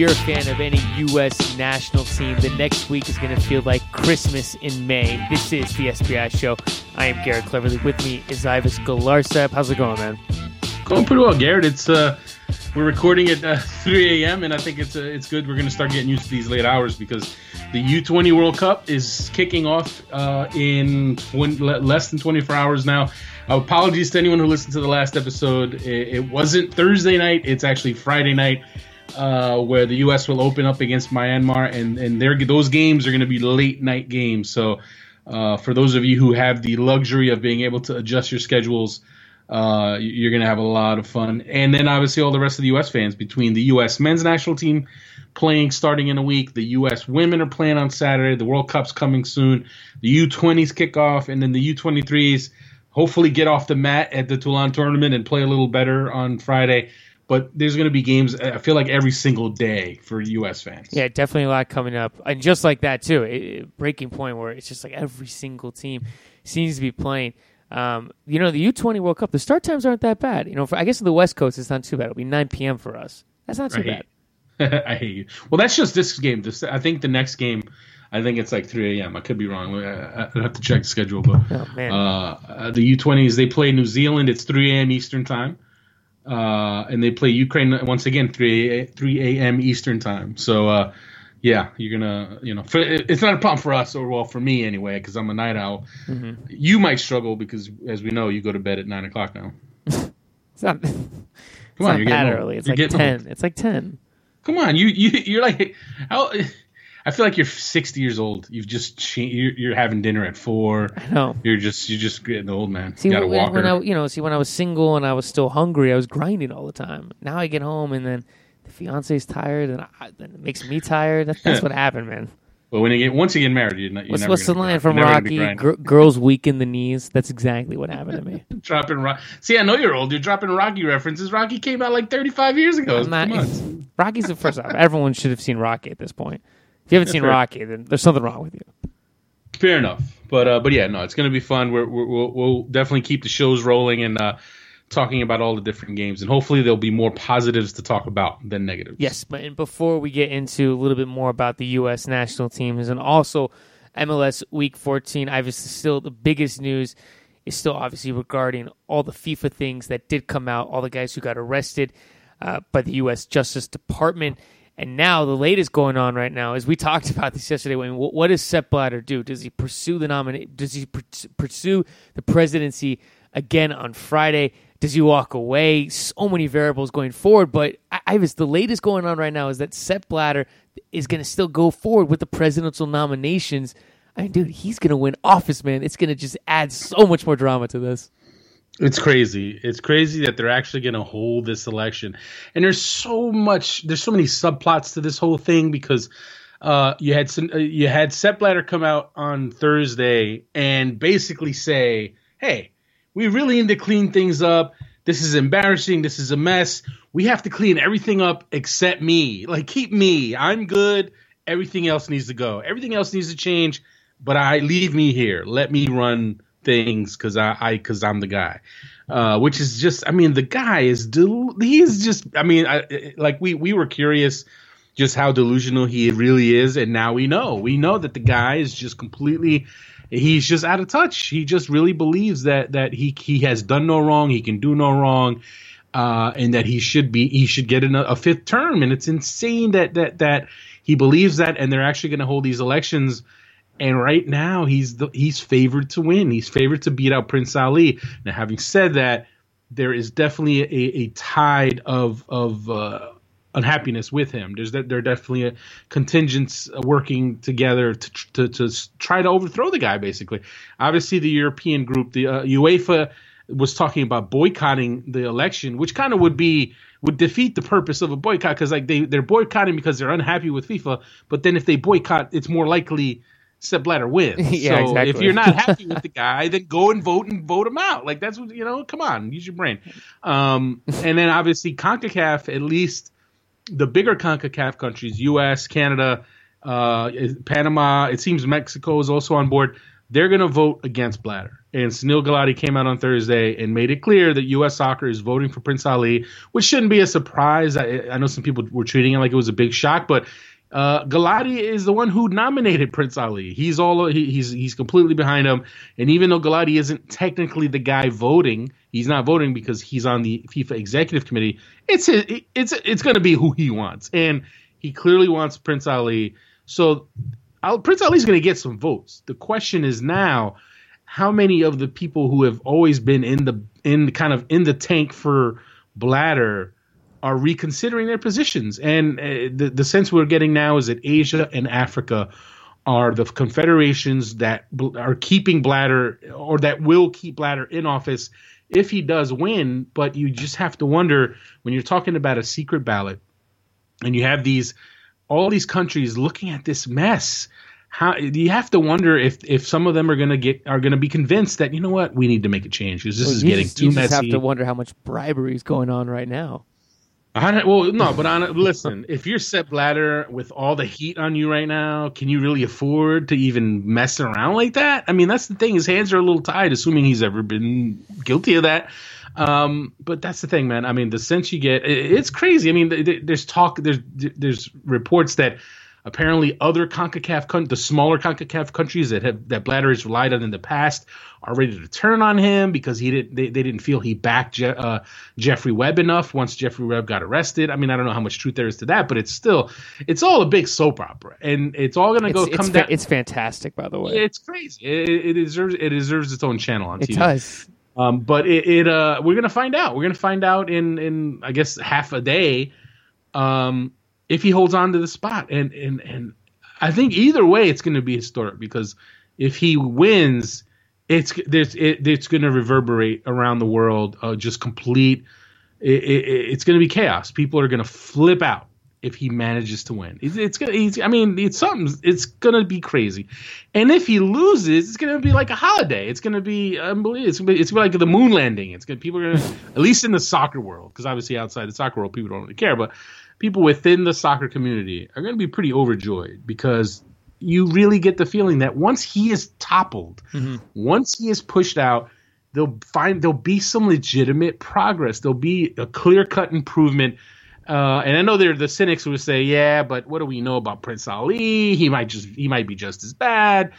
You're a fan of any U.S. national team, the next week is going to feel like Christmas in May. This is the SBI show. I am Garrett Cleverly. With me is Ives Galarcep. How's it going, man? Going pretty well, Garrett. It's uh, we're recording at uh, 3 a.m. and I think it's uh, it's good. We're going to start getting used to these late hours because the U20 World Cup is kicking off uh, in 20, less than 24 hours now. apologies to anyone who listened to the last episode. It, it wasn't Thursday night; it's actually Friday night uh, where the U.S. will open up against Myanmar, and and those games are going to be late night games. So uh, for those of you who have the luxury of being able to adjust your schedules, uh, you're going to have a lot of fun. And then obviously all the rest of the U.S. fans between the U.S. men's national team playing starting in a week, the U.S. women are playing on Saturday, the World Cup's coming soon, the U20s kick off, and then the U23s hopefully get off the mat at the Toulon tournament and play a little better on Friday but there's going to be games. I feel like every single day for U.S. fans. Yeah, definitely a lot coming up, and just like that too, it, breaking point where it's just like every single team seems to be playing. Um, you know, the U20 World Cup, the start times aren't that bad. You know, for, I guess the West Coast, it's not too bad. It'll be 9 p.m. for us. That's not too bad. I hate you. Well, that's just this game. This, I think the next game, I think it's like 3 a.m. I could be wrong. I, I have to check the schedule. But oh, uh, the U20s, they play New Zealand. It's 3 a.m. Eastern time uh, and they play Ukraine once again 3 3 a.m. Eastern time. So uh, yeah, you're gonna you know for, it's not a problem for us or well for me anyway because I'm a night owl. Mm-hmm. You might struggle because as we know you go to bed at nine o'clock now. it's not. Come it's on, not you're that early. It's you're like ten. It's like ten. Come on, you you you're like how I feel like you're 60 years old. You've just you're, you're having dinner at four. I know. You're just you're just getting old, man. See, you got when, when I you know see when I was single and I was still hungry, I was grinding all the time. Now I get home and then the fiance's tired and I, then it makes me tired. That, that's what happened, man. Well, when you get once you get married, you're, not, you're what's, what's the line from Rocky? girls weaken the knees. That's exactly what happened to me. dropping rock. See, I know you're old. You're dropping Rocky references. Rocky came out like 35 years ago. Not, Rocky's the first. off. Everyone should have seen Rocky at this point. If you haven't seen Rocky, then there's something wrong with you. Fair enough, but uh, but yeah, no, it's gonna be fun. We're, we will we'll definitely keep the shows rolling and uh, talking about all the different games, and hopefully there'll be more positives to talk about than negatives. Yes, but before we get into a little bit more about the U.S. national teams and also MLS Week 14, obviously still the biggest news is still obviously regarding all the FIFA things that did come out, all the guys who got arrested uh, by the U.S. Justice Department. And now the latest going on right now is we talked about this yesterday. What, does Sepp Blatter do? Does he pursue the nominate? Does he pursue the presidency again on Friday? Does he walk away? So many variables going forward. But I, was the latest going on right now is that Sepp Blatter is going to still go forward with the presidential nominations. I mean, dude, he's going to win office, man. It's going to just add so much more drama to this. It's crazy. It's crazy that they're actually going to hold this election, and there's so much. There's so many subplots to this whole thing because uh, you had some, uh, you had Sepp Blatter come out on Thursday and basically say, "Hey, we really need to clean things up. This is embarrassing. This is a mess. We have to clean everything up except me. Like keep me. I'm good. Everything else needs to go. Everything else needs to change. But I leave me here. Let me run." Things because I, I because I'm the guy. Uh, which is just, I mean, the guy is, del- he's just, I mean, I, like we we were curious just how delusional he really is, and now we know. We know that the guy is just completely, he's just out of touch. He just really believes that that he he has done no wrong, he can do no wrong, uh, and that he should be he should get a, a fifth term. And it's insane that that that he believes that, and they're actually going to hold these elections and right now he's the, he's favored to win. He's favored to beat out Prince Ali. Now, having said that, there is definitely a, a tide of of uh, unhappiness with him. There's there are definitely a contingents working together to, to, to try to overthrow the guy. Basically, obviously the European group, the uh, UEFA, was talking about boycotting the election, which kind of would be would defeat the purpose of a boycott because like they they're boycotting because they're unhappy with FIFA. But then if they boycott, it's more likely Sepp Blatter wins. yeah, so exactly. if you're not happy with the guy, then go and vote and vote him out. Like that's what you know. Come on, use your brain. Um, and then obviously Concacaf, at least the bigger Concacaf countries, U.S., Canada, uh, Panama. It seems Mexico is also on board. they're going to vote against Blatter. And Sunil Gulati came out on Thursday and made it clear that U.S. Soccer is voting for Prince Ali, which shouldn't be a surprise. I, I know some people were treating it like it was a big shock, but uh, Gulati is the one who nominated Prince Ali. He's all he, he's he's completely behind him. And even though Gulati isn't technically the guy voting, he's not voting because he's on the FIFA executive committee. It's it's it's going to be who he wants, and he clearly wants Prince Ali. So Prince Ali's going to get some votes. The question is now, how many of the people who have always been in the in kind of in the tank for Blatter are reconsidering their positions? And uh, the the sense we're getting now is that Asia and Africa are the confederations that are keeping Blatter or that will keep Blatter in office if he does win. But you just have to wonder when you're talking about a secret ballot and you have these all these countries looking at this mess how you have to wonder if if some of them are going to get are going to be convinced that you know what we need to make a change because this well, is getting just, too you messy. You have to wonder how much bribery is going on right now. Well, no, but on, listen, if you're Sepp Blatter with all the heat on you right now, can you really afford to even mess around like that? I mean, that's the thing. His hands are a little tied, assuming he's ever been guilty of that. Um, but that's the thing, man. I mean, the sense you get, it's crazy. I mean, there's talk, there's there's reports that apparently other Concacaf, the smaller Concacaf countries that have that Blatter has relied on in the past, are ready to turn on him because he didn't, they, they didn't feel he backed Je- uh, Jeffrey Webb enough once Jeffrey Webb got arrested. I mean, I don't know how much truth there is to that, but it's still, it's all a big soap opera, and it's all going to go it's, come it's down. Fa- it's fantastic, by the way. It's crazy. It, it deserves it deserves its own channel on it TV. It does. Um, but it, it uh, we're gonna find out. We're gonna find out in in I guess half a day, um, if he holds on to the spot. And and and I think either way, it's gonna be historic because if he wins, it's there's it, it's gonna reverberate around the world. Uh, just complete. It, it, it's gonna be chaos. People are gonna flip out if he manages to win. It's, it's gonna. I mean, it's something. It's gonna be crazy. And if he loses, it's gonna be like a holiday. It's gonna be unbelievable. It's gonna be, it's gonna be like the moon landing. It's gonna people are gonna at least in the soccer world because obviously outside the soccer world people don't really care, but people within the soccer community are gonna be pretty overjoyed because you really get the feeling that once he is toppled, mm-hmm. once he is pushed out. They'll find there'll be some legitimate progress. There'll be a clear cut improvement uh, and I know there the cynics would say, yeah, but what do we know about Prince Ali? He might just he might be just as bad.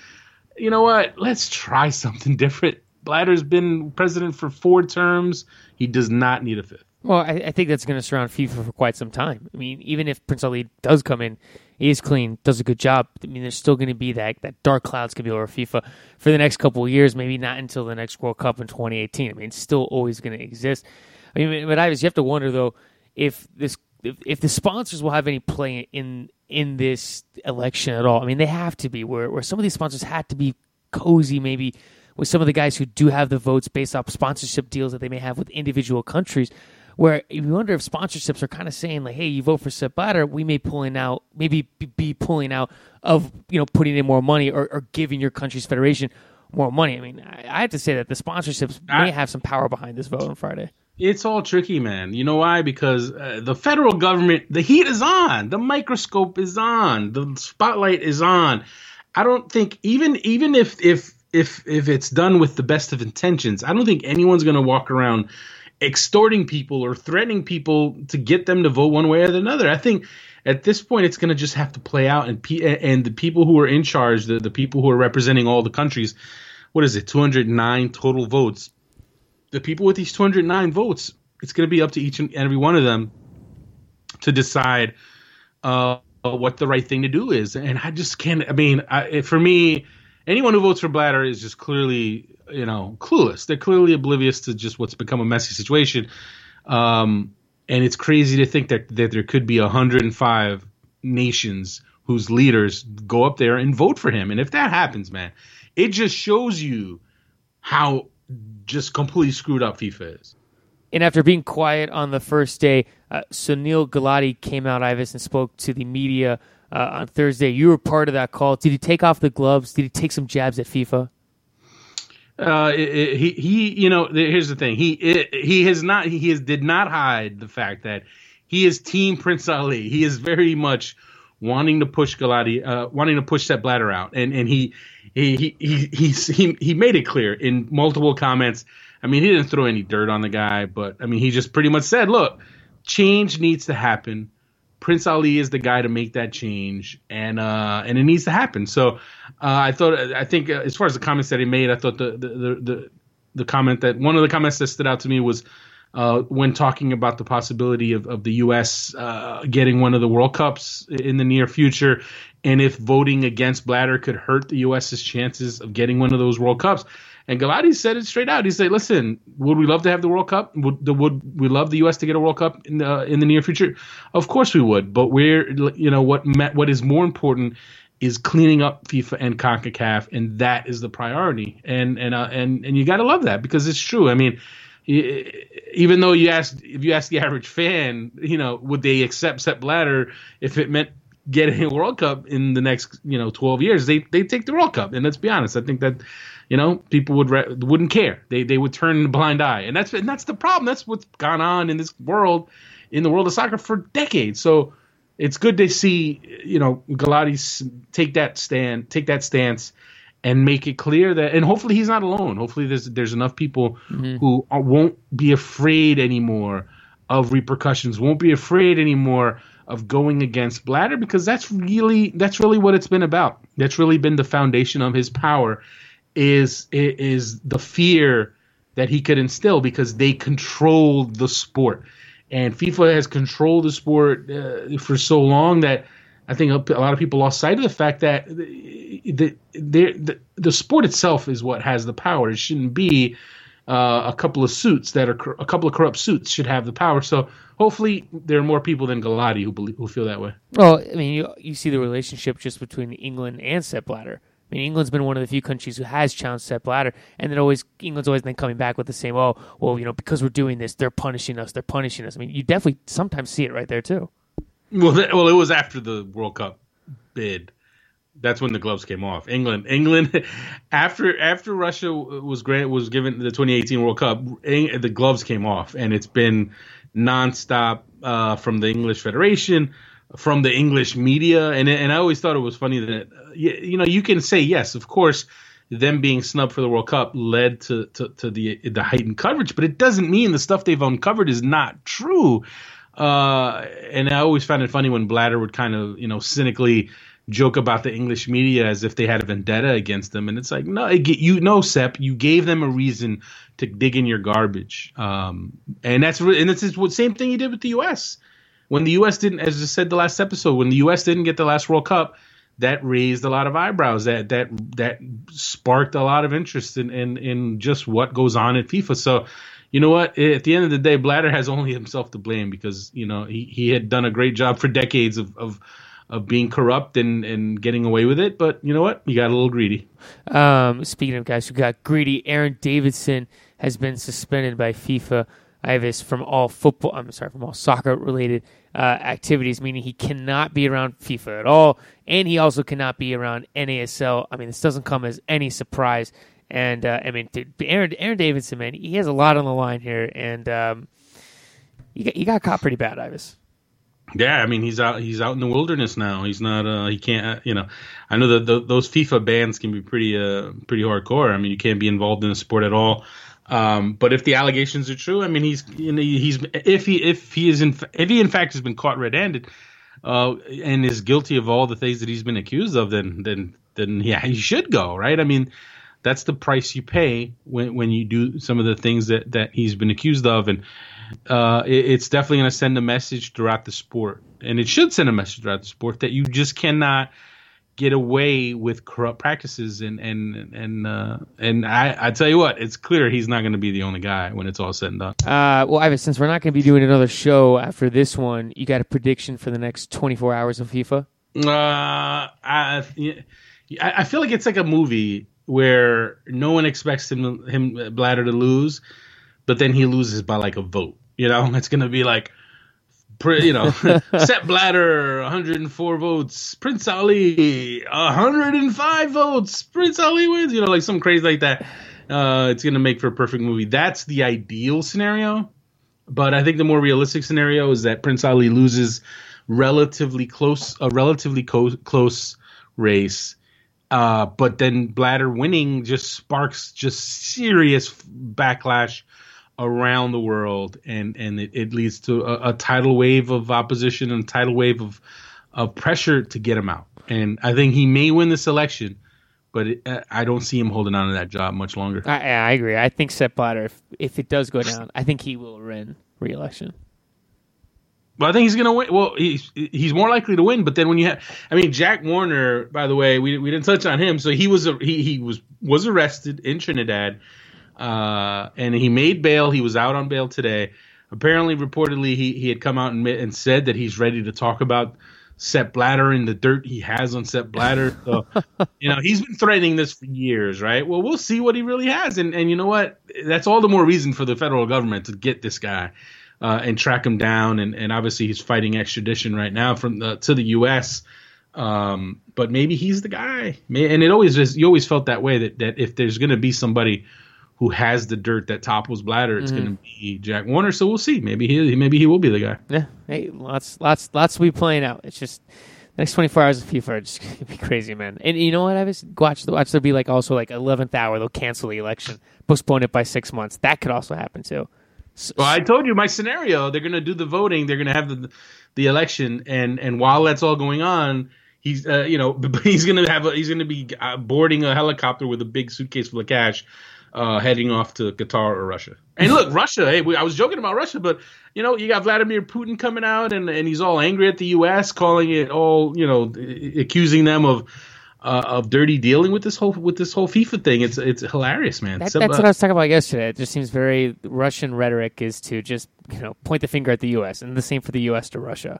You know what? Let's try something different. Blatter's been president for four terms. He does not need a fifth. Well, I, I think that's going to surround FIFA for quite some time. I mean, even if Prince Ali does come in, he is clean, does a good job. I mean, there's still going to be that that dark clouds going to be over FIFA for the next couple of years. Maybe not until the next World Cup in 2018. I mean, it's still always going to exist. I mean, but Ives, you have to wonder though if this if, if the sponsors will have any play in in this election at all. I mean, they have to be where where some of these sponsors had to be cozy, maybe with some of the guys who do have the votes based off sponsorship deals that they may have with individual countries. Where you wonder if sponsorships are kind of saying like, "Hey, you vote for Sepp we may pulling out, maybe be pulling out of you know putting in more money or, or giving your country's federation more money." I mean, I, I have to say that the sponsorships I, may have some power behind this vote on Friday. It's all tricky, man. You know why? Because uh, the federal government, the heat is on, the microscope is on, the spotlight is on. I don't think even even if if if if it's done with the best of intentions, I don't think anyone's going to walk around extorting people or threatening people to get them to vote one way or another. I think at this point it's going to just have to play out and and the people who are in charge, the the people who are representing all the countries, what is it, 209 total votes the people with these 209 votes, it's going to be up to each and every one of them to decide uh, what the right thing to do is. And I just can't. I mean, I, for me, anyone who votes for Blatter is just clearly, you know, clueless. They're clearly oblivious to just what's become a messy situation. Um, and it's crazy to think that that there could be 105 nations whose leaders go up there and vote for him. And if that happens, man, it just shows you how just completely screwed up FIFA is. And after being quiet on the first day, uh, Sunil Gulati came out, Ives, and spoke to the media uh, on Thursday. You were part of that call. Did he take off the gloves? Did he take some jabs at FIFA? Uh, he he, you know, here's the thing. He it, he has not he has did not hide the fact that he is Team Prince Ali. He is very much wanting to push Gulati, uh, wanting to push Sepp Blatter out, and and he he he he he, he made it clear in multiple comments. I mean, he didn't throw any dirt on the guy, but I mean, he just pretty much said, "Look, change needs to happen. Prince Ali is the guy to make that change, and uh, and it needs to happen." So uh, I thought, I think, uh, as far as the comments that he made, I thought the the the, the, comment that one of the comments that stood out to me was uh, when talking about the possibility of, of the U.S. Uh, getting one of the World Cups in the near future, and if voting against Blatter could hurt the U.S.'s chances of getting one of those World Cups. And Gulati said it straight out. He said, "Listen, would we love to have the World Cup? Would, the, would we love the U.S. to get a World Cup in the in the near future? Of course we would. But we're you know what what is more important is cleaning up FIFA and CONCACAF, and that is the priority. And and uh, and and you got to love that because it's true. I mean." Even though you ask, if you ask the average fan, you know, would they accept Sepp Blatter if it meant getting a World Cup in the next, you know, 12 years? They they take the World Cup, and let's be honest, I think that you know, people would re- wouldn't care. They they would turn a blind eye, and that's and that's the problem. That's what's gone on in this world, in the world of soccer for decades. So it's good to see you know Gulati take that stand, take that stance, and make it clear that, and hopefully he's not alone. Hopefully there's there's enough people mm-hmm. who won't be afraid anymore of repercussions, won't be afraid anymore of going against Blatter because that's really that's really what it's been about. That's really been the foundation of his power is is the fear that he could instill because they control the sport, and FIFA has controlled the sport uh, for so long that I think a lot of people lost sight of the fact that the the, the, the sport itself is what has the power. It shouldn't be uh, a couple of suits that are a couple of corrupt suits should have the power. So hopefully there are more people than Gulati who believe, who feel that way. Well, I mean, you, you see the relationship just between England and Sepp Blatter. I mean, England's been one of the few countries who has challenged Sepp Blatter, and then always England's always been coming back with the same, oh, well, you know, because we're doing this, they're punishing us, they're punishing us. I mean, you definitely sometimes see it right there too. Well, well, it was after the World Cup bid. That's when the gloves came off. England, England, after after Russia was grant was given the 2018 World Cup, the gloves came off, and it's been nonstop uh, from the English Federation from the English media, and and I always thought it was funny that you know you can say yes, of course, them being snubbed for the World Cup led to, to, to the the heightened coverage, but it doesn't mean the stuff they've uncovered is not true. Uh, and I always found it funny when Blatter would kind of you know cynically joke about the English media as if they had a vendetta against them, and it's like no, you know, Sepp, you gave them a reason to dig in your garbage, um, and that's and it's the same thing you did with the U.S when the U.S. didn't, as I said the last episode, when the U.S. didn't get the last World Cup, that raised a lot of eyebrows. That that that sparked a lot of interest in in, in just what goes on at FIFA. So, you know what? At the end of the day, Blatter has only himself to blame because you know he, he had done a great job for decades of, of of being corrupt and, and getting away with it. But you know what? You got a little greedy. Um, speaking of guys who got greedy, Aaron Davidson has been suspended by FIFA Ives from all football. I'm sorry, from all soccer related uh, activities, meaning he cannot be around FIFA at all, and he also cannot be around NASL. I mean, this doesn't come as any surprise. And uh, I mean, Aaron Aaron Davidson, man, he has a lot on the line here, and um, he got, he got caught pretty bad, Ives. Yeah, I mean he's out he's out in the wilderness now. He's not uh he can't uh, you know. I know that those FIFA bans can be pretty uh pretty hardcore. I mean you can't be involved in the sport at all. Um, but if the allegations are true, I mean, he's you know, he's if he if he is in if he in fact has been caught red-handed uh, and is guilty of all the things that he's been accused of, then then then yeah, he should go right. I mean, that's the price you pay when when you do some of the things that that he's been accused of, and uh, it, it's definitely going to send a message throughout the sport, and it should send a message throughout the sport that you just cannot get away with corrupt practices and and and uh, and I I tell you what, it's clear he's not going to be the only guy when it's all said and done. Uh, well, Ivan, since we're not going to be doing another show after this one, you got a prediction for the next 24 hours of FIFA? Uh, I I feel like it's like a movie where no one expects him him Blatter to lose, but then he loses by like a vote. You know, it's going to be like you know, Sepp Blatter, 104 votes. Prince Ali, 105 votes. Prince Ali wins. You know, like some crazy like that. Uh, it's going to make for a perfect movie. That's the ideal scenario. But I think the more realistic scenario is that Prince Ali loses relatively close, a relatively co- close race. Uh, but then Blatter winning just sparks just serious backlash around the world, and and it, it leads to a, a, tidal wave of opposition and a tidal wave of of pressure to get him out. And I think he may win this election, but it, uh, I don't see him holding on to that job much longer. I, I agree. I think Sepp Blatter, if if it does go down, I think he will win re-election. Well, I think he's going to win. Well, he's he's more likely to win. But then when you have, I mean, Jack Warner. By the way, we we didn't touch on him. So he was a, he he was was arrested in Trinidad, uh, and he made bail. He was out on bail today. Apparently, reportedly, he he had come out and, and said that he's ready to talk about Sepp Blatter and the dirt he has on Sepp Blatter. So, you know, he's been threatening this for years, right? Well, we'll see what he really has. And and you know what? That's all the more reason for the federal government to get this guy uh, and track him down. And, and obviously, he's fighting extradition right now from the to the U.S. Um, but maybe he's the guy. And it always just you always felt that way that that if there's going to be somebody who has the dirt that topples Blatter, it's mm-hmm. going to be Jack Warner. So we'll see. Maybe he maybe he will be the guy. Yeah. Hey, lots lots lots to be playing out. It's just next 24 hours of FIFA are just gonna be crazy, man. And you know what? I was watch the watch. There'll be like also like 11th hour. They'll cancel the election, postpone it by six months. That could also happen too. So, well, I told you my scenario. They're gonna do the voting. They're gonna have the the election, and and while that's all going on, he's uh, you know he's gonna have a, he's gonna be uh, boarding a helicopter with a big suitcase full of cash uh, heading off to Qatar or Russia. And look, Russia. Hey, we, I was joking about Russia, but you know, you got Vladimir Putin coming out, and and he's all angry at the U.S., calling it all, you know, accusing them of. Uh, of dirty dealing with this whole with this whole FIFA thing, it's it's hilarious, man. That, that's what I was talking about yesterday. It just seems very Russian rhetoric is to just you know point the finger at the U.S. and the same for the U.S. to Russia,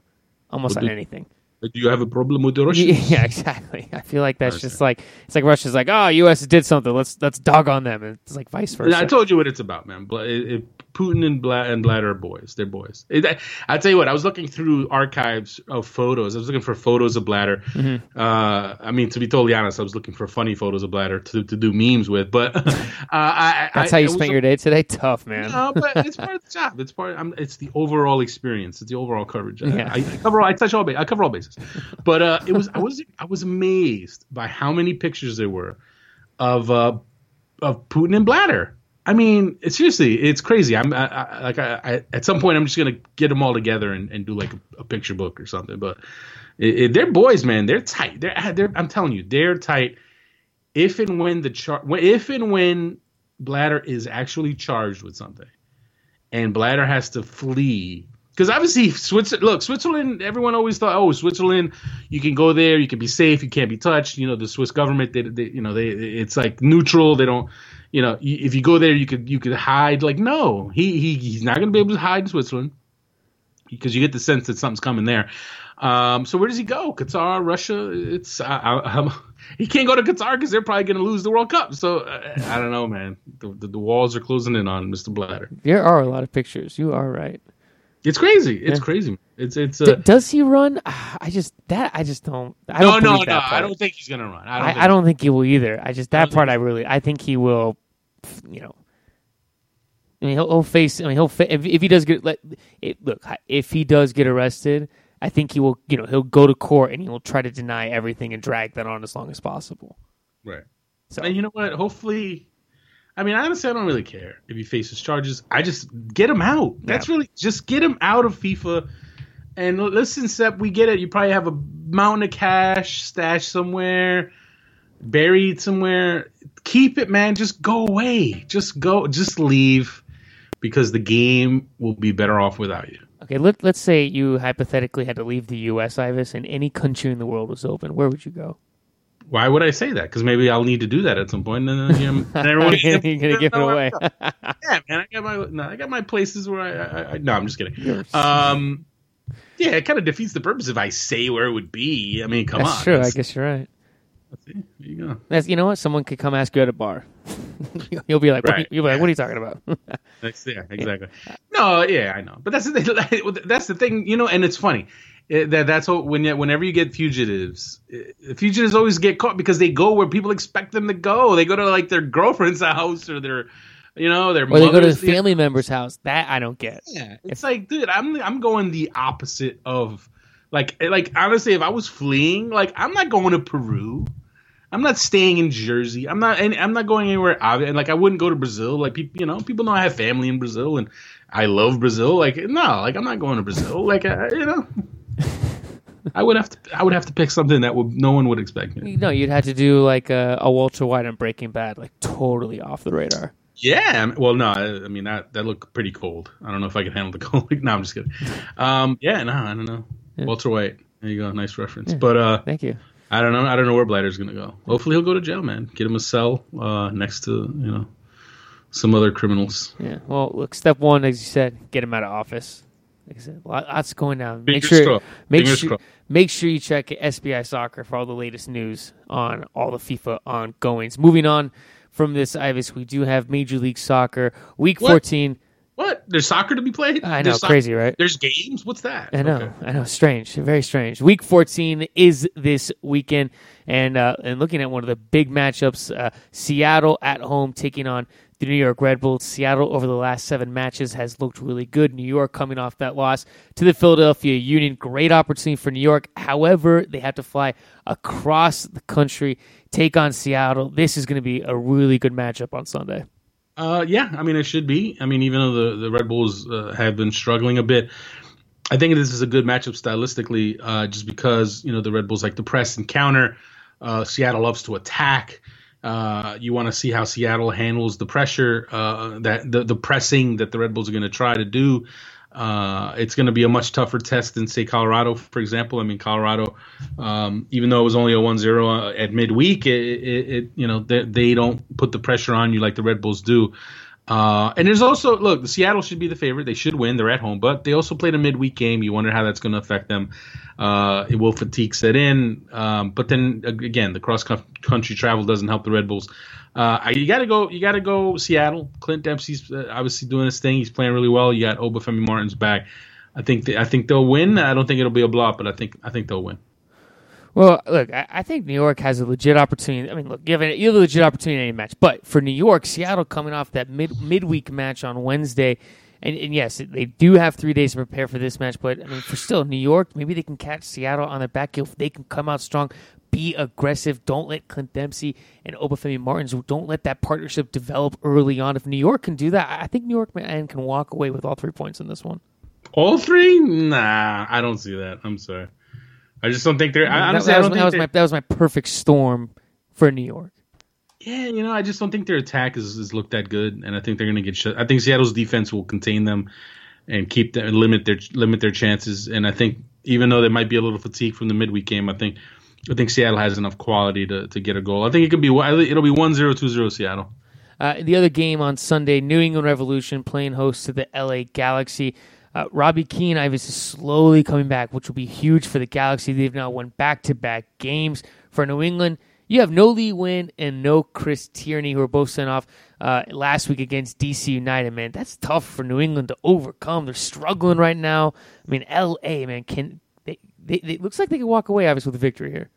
almost on anything. Do you have a problem with the Russians? Yeah, exactly. I feel like that's just like it's like Russia's like, oh, U.S. did something. Let's let's dog on them. And it's like vice versa. I told you what it's about, man. But it, Putin and Bla- and Blatter are boys. They're boys. It, I, tell you what. I was looking through archives of photos. I was looking for photos of Blatter. Mm-hmm. Uh, I mean, to be totally honest, I was looking for funny photos of Blatter to, to do memes with. But uh, I, that's I, how you spent your day today. Tough, man. No, but it's part of the job. It's part. I'm, it's the overall experience. It's the overall coverage. Yeah. I, I cover. I touch all. I cover all bases. But uh, it was. I was. I was amazed by how many pictures there were of uh, of Putin and Blatter. I mean, it's seriously, it's crazy. I'm I, I, like, I, I, at some point, I'm just gonna get them all together and, and do like a, a picture book or something. But it, it, they're boys, man. They're tight. They're, ah, they're, I'm telling you, they're tight. If and when the char, if and when Blatter is actually charged with something, and Blatter has to flee, because obviously Switzerland. Look, Switzerland. Everyone always thought, oh, Switzerland, you can go there, you can be safe, you can't be touched. You know, the Swiss government, they, they you know, they, it's like neutral. They don't you know, if you go there, you could you could hide. Like, no, he, he he's not going to be able to hide in Switzerland because you get the sense that something's coming there. Um, so where does he go? Qatar, Russia? It's I, I, he can't go to Qatar because they're probably going to lose the World Cup. So uh, I don't know, man. The, the, the, walls are closing in on Mr. Blatter. There are a lot of pictures. You are right. It's crazy. It's yeah. crazy. It's it's. Uh, D- does he run? I just that I just don't. I no, don't no, no. I don't think he's gonna run. I don't. I, think, I don't think he will either. I just that I part I really. I think he will you know, I mean, he'll, he'll face. I mean, he'll fa- if, if he does get let it, look if he does get arrested, I think he will. You know, he'll go to court and he'll try to deny everything and drag that on as long as possible. Right. So, and you know what? Hopefully, I mean, honestly, I don't really care if he faces charges. I just get him out. That's yeah. really just get him out of FIFA. And listen, Sepp, we get it. You probably have a mountain of cash stashed somewhere, buried somewhere keep it, man. Just go away. Just go. Just leave because the game will be better off without you. Okay, let, let's say you hypothetically had to leave the U.S., Ives, and any country in the world was open. Where would you go? Why would I say that? Because maybe I'll need to do that at some point, and then you know, everyone you're gonna give it away. yeah, man, I got my no, I got my places where I, I, I no, I'm just kidding. Um, yeah, it kind of defeats the purpose if I say where it would be. I mean, come on. That's on. True, I guess you're right. See, there you go. That's, you know what? Someone could come ask you at a bar. you'll be like, right. you'll be like, what are you talking about? That's, yeah, exactly. No, yeah, I know. But that's the that's the thing, you know. And it's funny eh, that that's what when you, whenever you get fugitives, eh, eh, fugitives always get caught because they go where people expect them to go. They go to like their girlfriend's house or their you know, their or they go to the family member's house. That I don't get. Yeah, it's if, like, dude, I'm I'm going the opposite of Like, like honestly, if I was fleeing, like I'm not going to Peru. I'm not staying in Jersey. I'm not, and I'm not going anywhere. And like, I wouldn't go to Brazil. Like, people, you know, people know I have family in Brazil, and I love Brazil. Like, no, like I'm not going to Brazil. Like, you know, I would have to, I would have to pick something that would no one would expect me. No, you'd have to do like a, a Walter White on Breaking Bad, like totally off the radar. Yeah, well, no, I, I mean that that looked pretty cold. I don't know if I could handle the cold. no, I'm just kidding. Um, yeah, no, I don't know. Yeah. Walter White. There you go, nice reference. Yeah. But uh, thank you. I don't know. I don't know where Blatter's gonna go. Hopefully, he'll go to jail, man. Get him a cell uh, next to you know some other criminals. Yeah. Well, look, step one, as you said, get him out of office. Like I said, lots going down. Make sure, make sure, make sure you check SBI Soccer for all the latest news on all the FIFA ongoings. Moving on from this, Ives, we do have Major League Soccer Week what? 14. What? There's soccer to be played? I know, crazy, right? There's games. What's that? I know, okay. I know. Strange, very strange. Week 14 is this weekend, and uh, and looking at one of the big matchups, uh, Seattle at home taking on the New York Red Bulls. Seattle over the last seven matches has looked really good. New York coming off that loss to the Philadelphia Union. Great opportunity for New York. However, they have to fly across the country, take on Seattle. This is going to be a really good matchup on Sunday. Uh, yeah, I mean it should be. I mean even though the the Red Bulls uh, have been struggling a bit, I think this is a good matchup stylistically, uh, just because you know the Red Bulls like to press and counter. Uh, Seattle loves to attack. Uh, you want to see how Seattle handles the pressure, uh, that the, the pressing that the Red Bulls are going to try to do. Uh, it's going to be a much tougher test than say Colorado, for example. I mean, Colorado, um, even though it was only a 1-0 uh, at midweek, it, it, it you know they, they, don't put the pressure on you like the Red Bulls do. Uh, and there's also look, the Seattle should be the favorite. They should win. They're at home, but they also played a midweek game. You wonder how that's going to affect them. Uh, it will fatigue set in. Um, but then again, the cross country travel doesn't help the Red Bulls. Uh, you got to go. You got to go Seattle. Clint Dempsey's uh, obviously doing his thing. He's playing really well. You got Obafemi Martins back. I think I think they'll win. I don't think it'll be a blowout, but I think I think they'll win. Well, look, I, I think New York has a legit opportunity. I mean, look, you have, a, legit opportunity in any match, but for New York, Seattle coming off that mid midweek match on Wednesday, and, and, yes, they do have three days to prepare for this match. But I mean, for still New York, maybe they can catch Seattle on their back heel. They can come out strong, be aggressive. Don't let Clint Dempsey and Obafemi Martins. Don't let that partnership develop early on. If New York can do that, I think New York man can walk away with all three points in this one. All three? Nah, I don't see that. I'm sorry. I just don't think they're. I, honestly, that, that, was, that was my that was my perfect storm for New York. Yeah, you know, I just don't think their attack is, is looked that good, and I think they're going to get shut. I think Seattle's defense will contain them and keep them limit their limit their chances. And I think even though there might be a little fatigue from the midweek game, I think I think Seattle has enough quality to, to get a goal. I think it could be it'll be 1-0, 2-0 Seattle. Uh, the other game on Sunday, New England Revolution playing host to the LA Galaxy. Uh, Robbie Keane, Ives is slowly coming back, which will be huge for the Galaxy. They've now won back to back games for New England. You have no Lee Nguyen and no Chris Tierney, who were both sent off uh, last week against DC United. Man, that's tough for New England to overcome. They're struggling right now. I mean, LA, man, can they? they, they looks like they can walk away, obviously, with a victory here.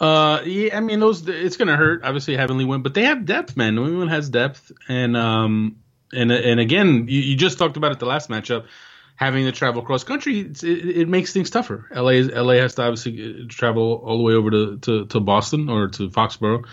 Uh, yeah, I mean, those it's gonna hurt. Obviously, having Lee Nguyen, but they have depth, man. New England has depth, and um, and and again, you, you just talked about it the last matchup having to travel cross country, it, it, makes things tougher. LA LA has to obviously uh, travel all the way over to, to, to Boston or to Foxborough.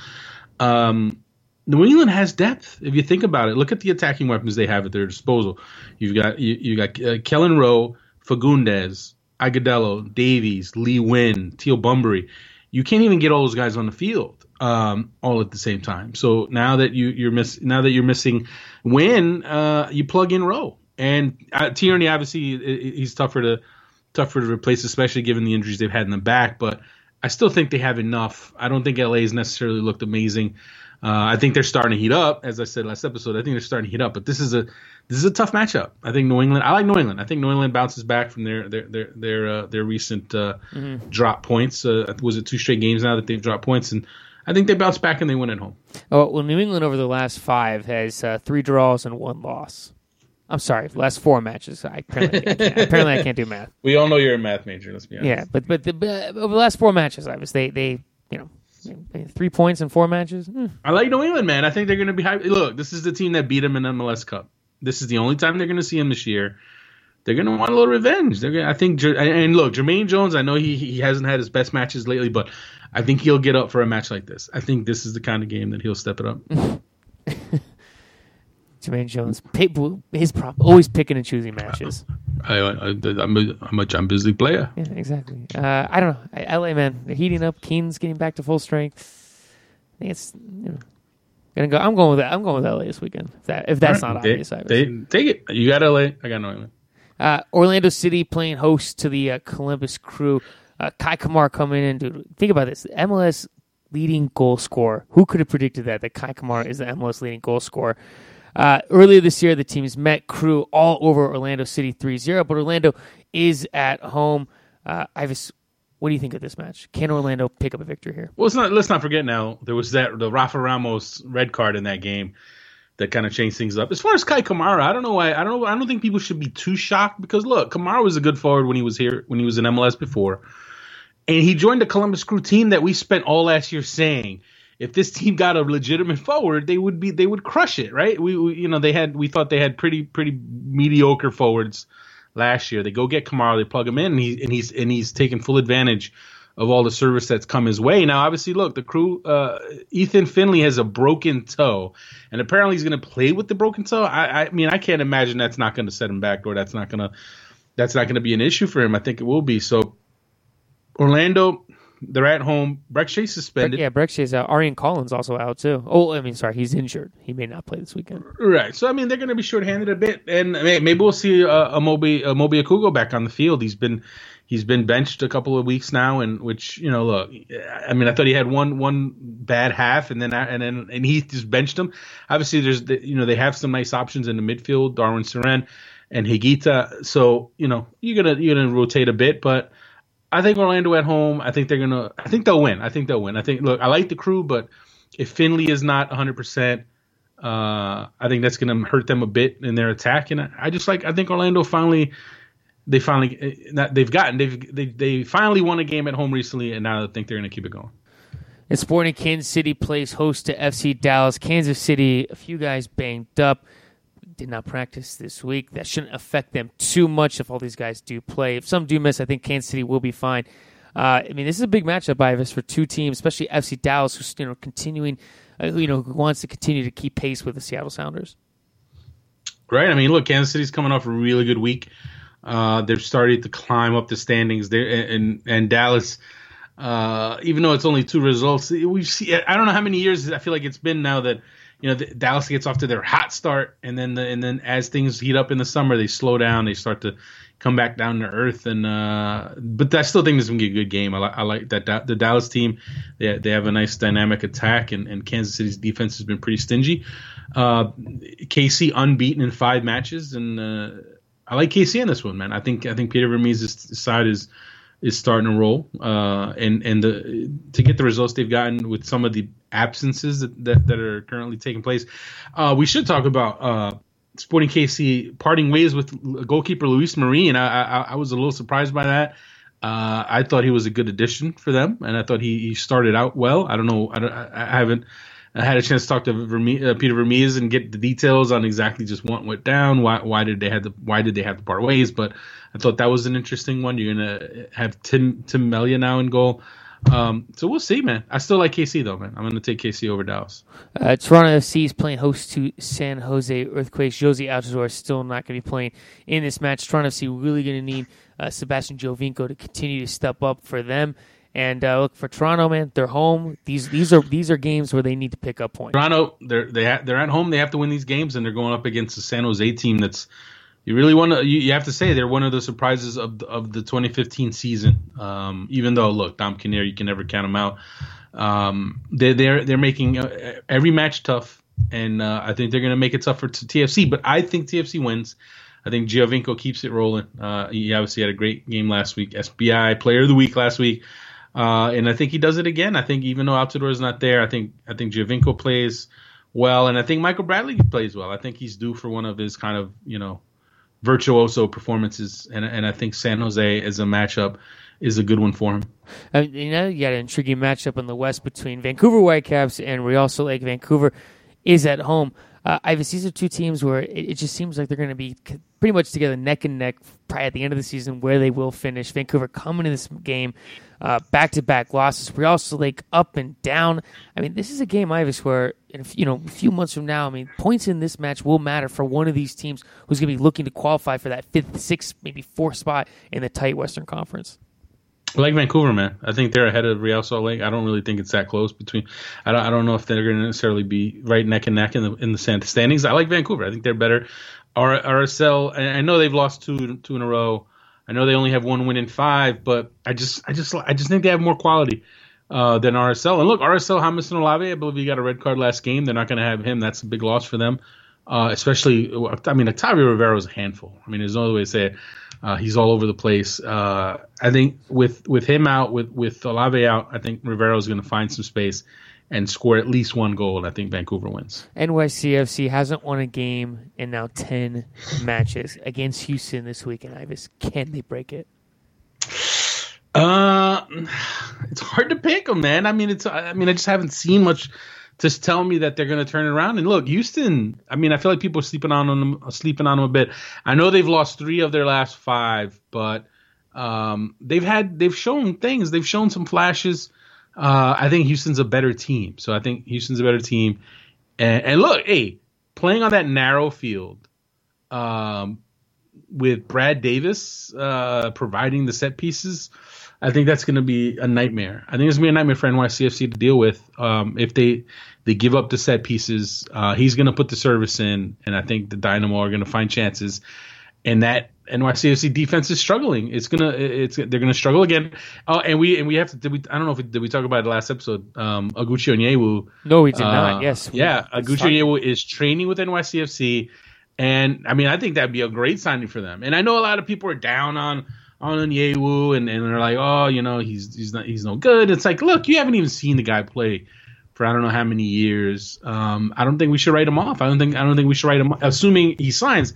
Um, New England has depth. If you think about it, look at the attacking weapons they have at their disposal. You've got you, you got uh, Kelyn Rowe, Fagundez, Agudelo, Davies, Lee Nguyen, Teal Bunbury. You can't even get all those guys on the field um, all at the same time. So now that you, you're miss now that you're missing Nguyen, uh, you plug in Rowe and uh, Tierney, obviously, he's tougher to tougher to replace, especially given the injuries they've had in the back. But I still think they have enough. I don't think LA has necessarily looked amazing. Uh, I think they're starting to heat up, as I said last episode. I think they're starting to heat up, but this is a this is a tough matchup. I think New England. I like New England. I think New England bounces back from their their their their uh, their recent uh, mm-hmm. drop points. Uh, was it two straight games now that they've dropped points and. I think they bounce back and they win at home. Oh well, New England over the last five has uh, three draws and one loss. I'm sorry, last four matches. I apparently, I can't, apparently I can't do math. We all know you're a math major. Let's be honest. Yeah, but but, the, but over the last four matches, I was they they you know three points in four matches. Hmm. I like New England, man. I think they're going to be high. Look, this is the team that beat them in MLS Cup. This is the only time they're going to see them this year. They're gonna want a little revenge. They're gonna, I think, and look, Jermaine Jones. I know he he hasn't had his best matches lately, but I think he'll get up for a match like this. I think this is the kind of game that he'll step it up. Jermaine Jones, his prop, always picking and choosing matches. I, I, am a, I'm a Champions League player. Yeah, exactly. Uh, I don't know. LA man, they're heating up. Keane's getting back to full strength. I think it's you know gonna go. I'm going with that. I'm going with LA this weekend. If that if that's right, not they, obvious, they, take it. You got LA. I got New Uh, Orlando City playing host to the uh, Columbus Crew. Uh, Kei Kamara coming in, dude. Think about this: MLS leading goal scorer. Who could have predicted that? That Kei Kamara is the MLS leading goal scorer. Uh, earlier this year, the teams met Crew all over Orlando City 3-0, but Orlando is at home. Uh, Ives, what do you think of this match? Can Orlando pick up a victory here? Well, not, let's not forget now there was that the Rafa Ramos red card in that game that kind of changed things up. As far as Kei Kamara, I don't know why. I don't know. I don't think people should be too shocked because look, Kamara was a good forward when he was here when he was in MLS before and he joined the Columbus Crew team that we spent all last year saying if this team got a legitimate forward, they would be they would crush it, right? We, we, you know they had we thought they had pretty pretty mediocre forwards last year. They go get Kamara, they plug him in, and, he, and he's and he's taking full advantage of all the service that's come his way. Now, obviously, look, the crew, uh, Ethan Finlay has a broken toe, and apparently he's going to play with the broken toe. I, I mean, I can't imagine that's not going to set him back, or that's not going to that's not going to be an issue for him. I think it will be. So Orlando, they're at home. Brek Shea suspended. Yeah, Brek Shea's out. Aurélien Collins also out too. Oh, I mean, sorry, he's injured. He may not play this weekend. Right. So I mean, they're going to be shorthanded a bit, and maybe we'll see uh, a Mobi Amobi Okugo back on the field. He's been he's been benched a couple of weeks now, and which you know, look, I mean, I thought he had one one bad half, and then and then and he just benched him. Obviously, there's you know they have some nice options in the midfield, Darwin Cerén and Higuita. So you know you're gonna you're gonna rotate a bit, but I think Orlando at home. I think they're gonna. I think they'll win. I think they'll win. I think. Look, I like the crew, but if Finlay is not 100, uh, percent I think that's gonna hurt them a bit in their attack. And I, I just like. I think Orlando finally. They finally eh, they've gotten they've they, they finally won a game at home recently, and now I think they're going to keep it going. And Sporting Kansas City plays host to FC Dallas. Kansas City, a few guys banged up did not practice this week. That shouldn't affect them too much if all these guys do play. If some do miss, I think Kansas City will be fine. Uh, I mean, this is a big matchup, Ives, for two teams, especially FC Dallas, who's you know continuing, uh, you know, who wants to continue to keep pace with the Seattle Sounders. Right. I mean, look, Kansas City's coming off a really good week. Uh, they've started to climb up the standings there, and and Dallas. Uh, even though it's only two results, we see. I don't know how many years I feel like it's been now that you know, the, Dallas gets off to their hot start, and then the, and then as things heat up in the summer, they slow down. They start to come back down to earth. And uh, but I still think this is gonna be a good game. I, li- I like that the Dallas team. They they have a nice dynamic attack, and, and Kansas City's defense has been pretty stingy. Uh, KC unbeaten in five matches, and uh, I like KC in this one, man. I think I think Peter Vermes' side is is starting to roll, uh, and and the to get the results they've gotten with some of the absences that that, that are currently taking place. Uh, we should talk about uh, Sporting KC parting ways with goalkeeper Luis Marin. I, I, I was a little surprised by that. Uh, I thought he was a good addition for them, and I thought he, he started out well. I don't know. I, I haven't I had a chance to talk to Verme- uh, Peter Vermes and get the details on exactly just what went down. Why why did they have the why did they have to part ways? But I thought that was an interesting one. You're gonna have Tim Tim Melia now in goal. Um, so we'll see, man. I still like KC though, man. I'm to take KC over Dallas. Uh, Toronto FC is playing host to San Jose Earthquakes. Jozy Altidore is still not to be playing in this match. Toronto FC really to need uh, Sebastian Giovinco to continue to step up for them. And uh, look for Toronto, man. They're home. These these are these are games where they need to pick up points. Toronto, they're they ha- they're at home. They have to win these games, and they're going up against the San Jose team that's you really want to. You, you, have to say they're one of the surprises of of the 2015 season. Um, even though, look, Dom Kinnear, you can never count them out. Um, they, they're they're making uh, every match tough, and uh, I think they're going to make it tough for TFC. But I think TFC wins. I think Giovinco keeps it rolling. Uh, he obviously had a great game last week, SBI Player of the Week last week, uh, and I think he does it again. I think even though Altidore is not there, I think I think Giovinco plays well, and I think Michael Bradley plays well. I think he's due for one of his kind of you know virtuoso performances, and and I think San Jose as a matchup is a good one for him. Uh, you know, you got an intriguing matchup in the West between Vancouver Whitecaps and Real Salt Lake. Vancouver is at home. Uh, Ives, these are two teams where it, it just seems like they're going to be pretty much together neck and neck probably at the end of the season where they will finish. Vancouver coming in this game, back to back losses. We're also like up and down. I mean, this is a game, Ives, where in a, you know a few months from now, I mean, points in this match will matter for one of these teams who's going to be looking to qualify for that fifth, sixth, maybe fourth spot in the tight Western Conference. I like Vancouver, man. I think they're ahead of Real Salt Lake. I don't really think it's that close between. I don't. I don't know if they're going to necessarily be right neck and neck in the in the standings. I like Vancouver. I think they're better. R, RSL. I know they've lost two two in a row. I know they only have one win in five, but I just I just I just think they have more quality uh, than RSL. And look, RSL Jamison Olave, I believe he got a red card last game. They're not going to have him. That's a big loss for them. Uh, especially, I mean, Octavio Rivero is a handful. I mean, there's no other way to say it. Uh, he's all over the place. Uh, I think with with him out, with with Olave out, I think Rivero is going to find some space and score at least one goal. And I think Vancouver wins. NYCFC hasn't won a game in now ten matches against Houston this week in Ives. Can they break it? Uh, it's hard to pick them, man. I mean, it's. I mean, I just haven't seen much to tell me that they're going to turn around. And look, Houston. I mean, I feel like people are sleeping on them, sleeping on them a bit. I know they've lost three of their last five, but um, they've had they've shown things. They've shown some flashes. Uh, I think Houston's a better team. So I think Houston's a better team. And, and look, hey, playing on that narrow field, um, with Brad Davis uh, providing the set pieces. I think that's going to be a nightmare. I think it's going to be a nightmare for NYCFC to deal with um, if they they give up the set pieces. Uh, he's going to put the service in, and I think the Dynamo are going to find chances. And that NYCFC defense is struggling. It's gonna it's they're gonna struggle again. Oh, and we and we have to. Did we, I don't know if we, did we talk about it last episode. Um, Oguchi Onyewu. No, we did uh, not. Yes. Yeah, Oguchi Onyewu is training with NYCFC, and I mean I think that'd be a great signing for them. And I know a lot of people are down on on Onyewu, and, and they're like, oh, you know, he's he's not he's no good. It's like, look, you haven't even seen the guy play for I don't know how many years. Um, I don't think we should write him off. I don't think I don't think we should write him off, assuming he signs.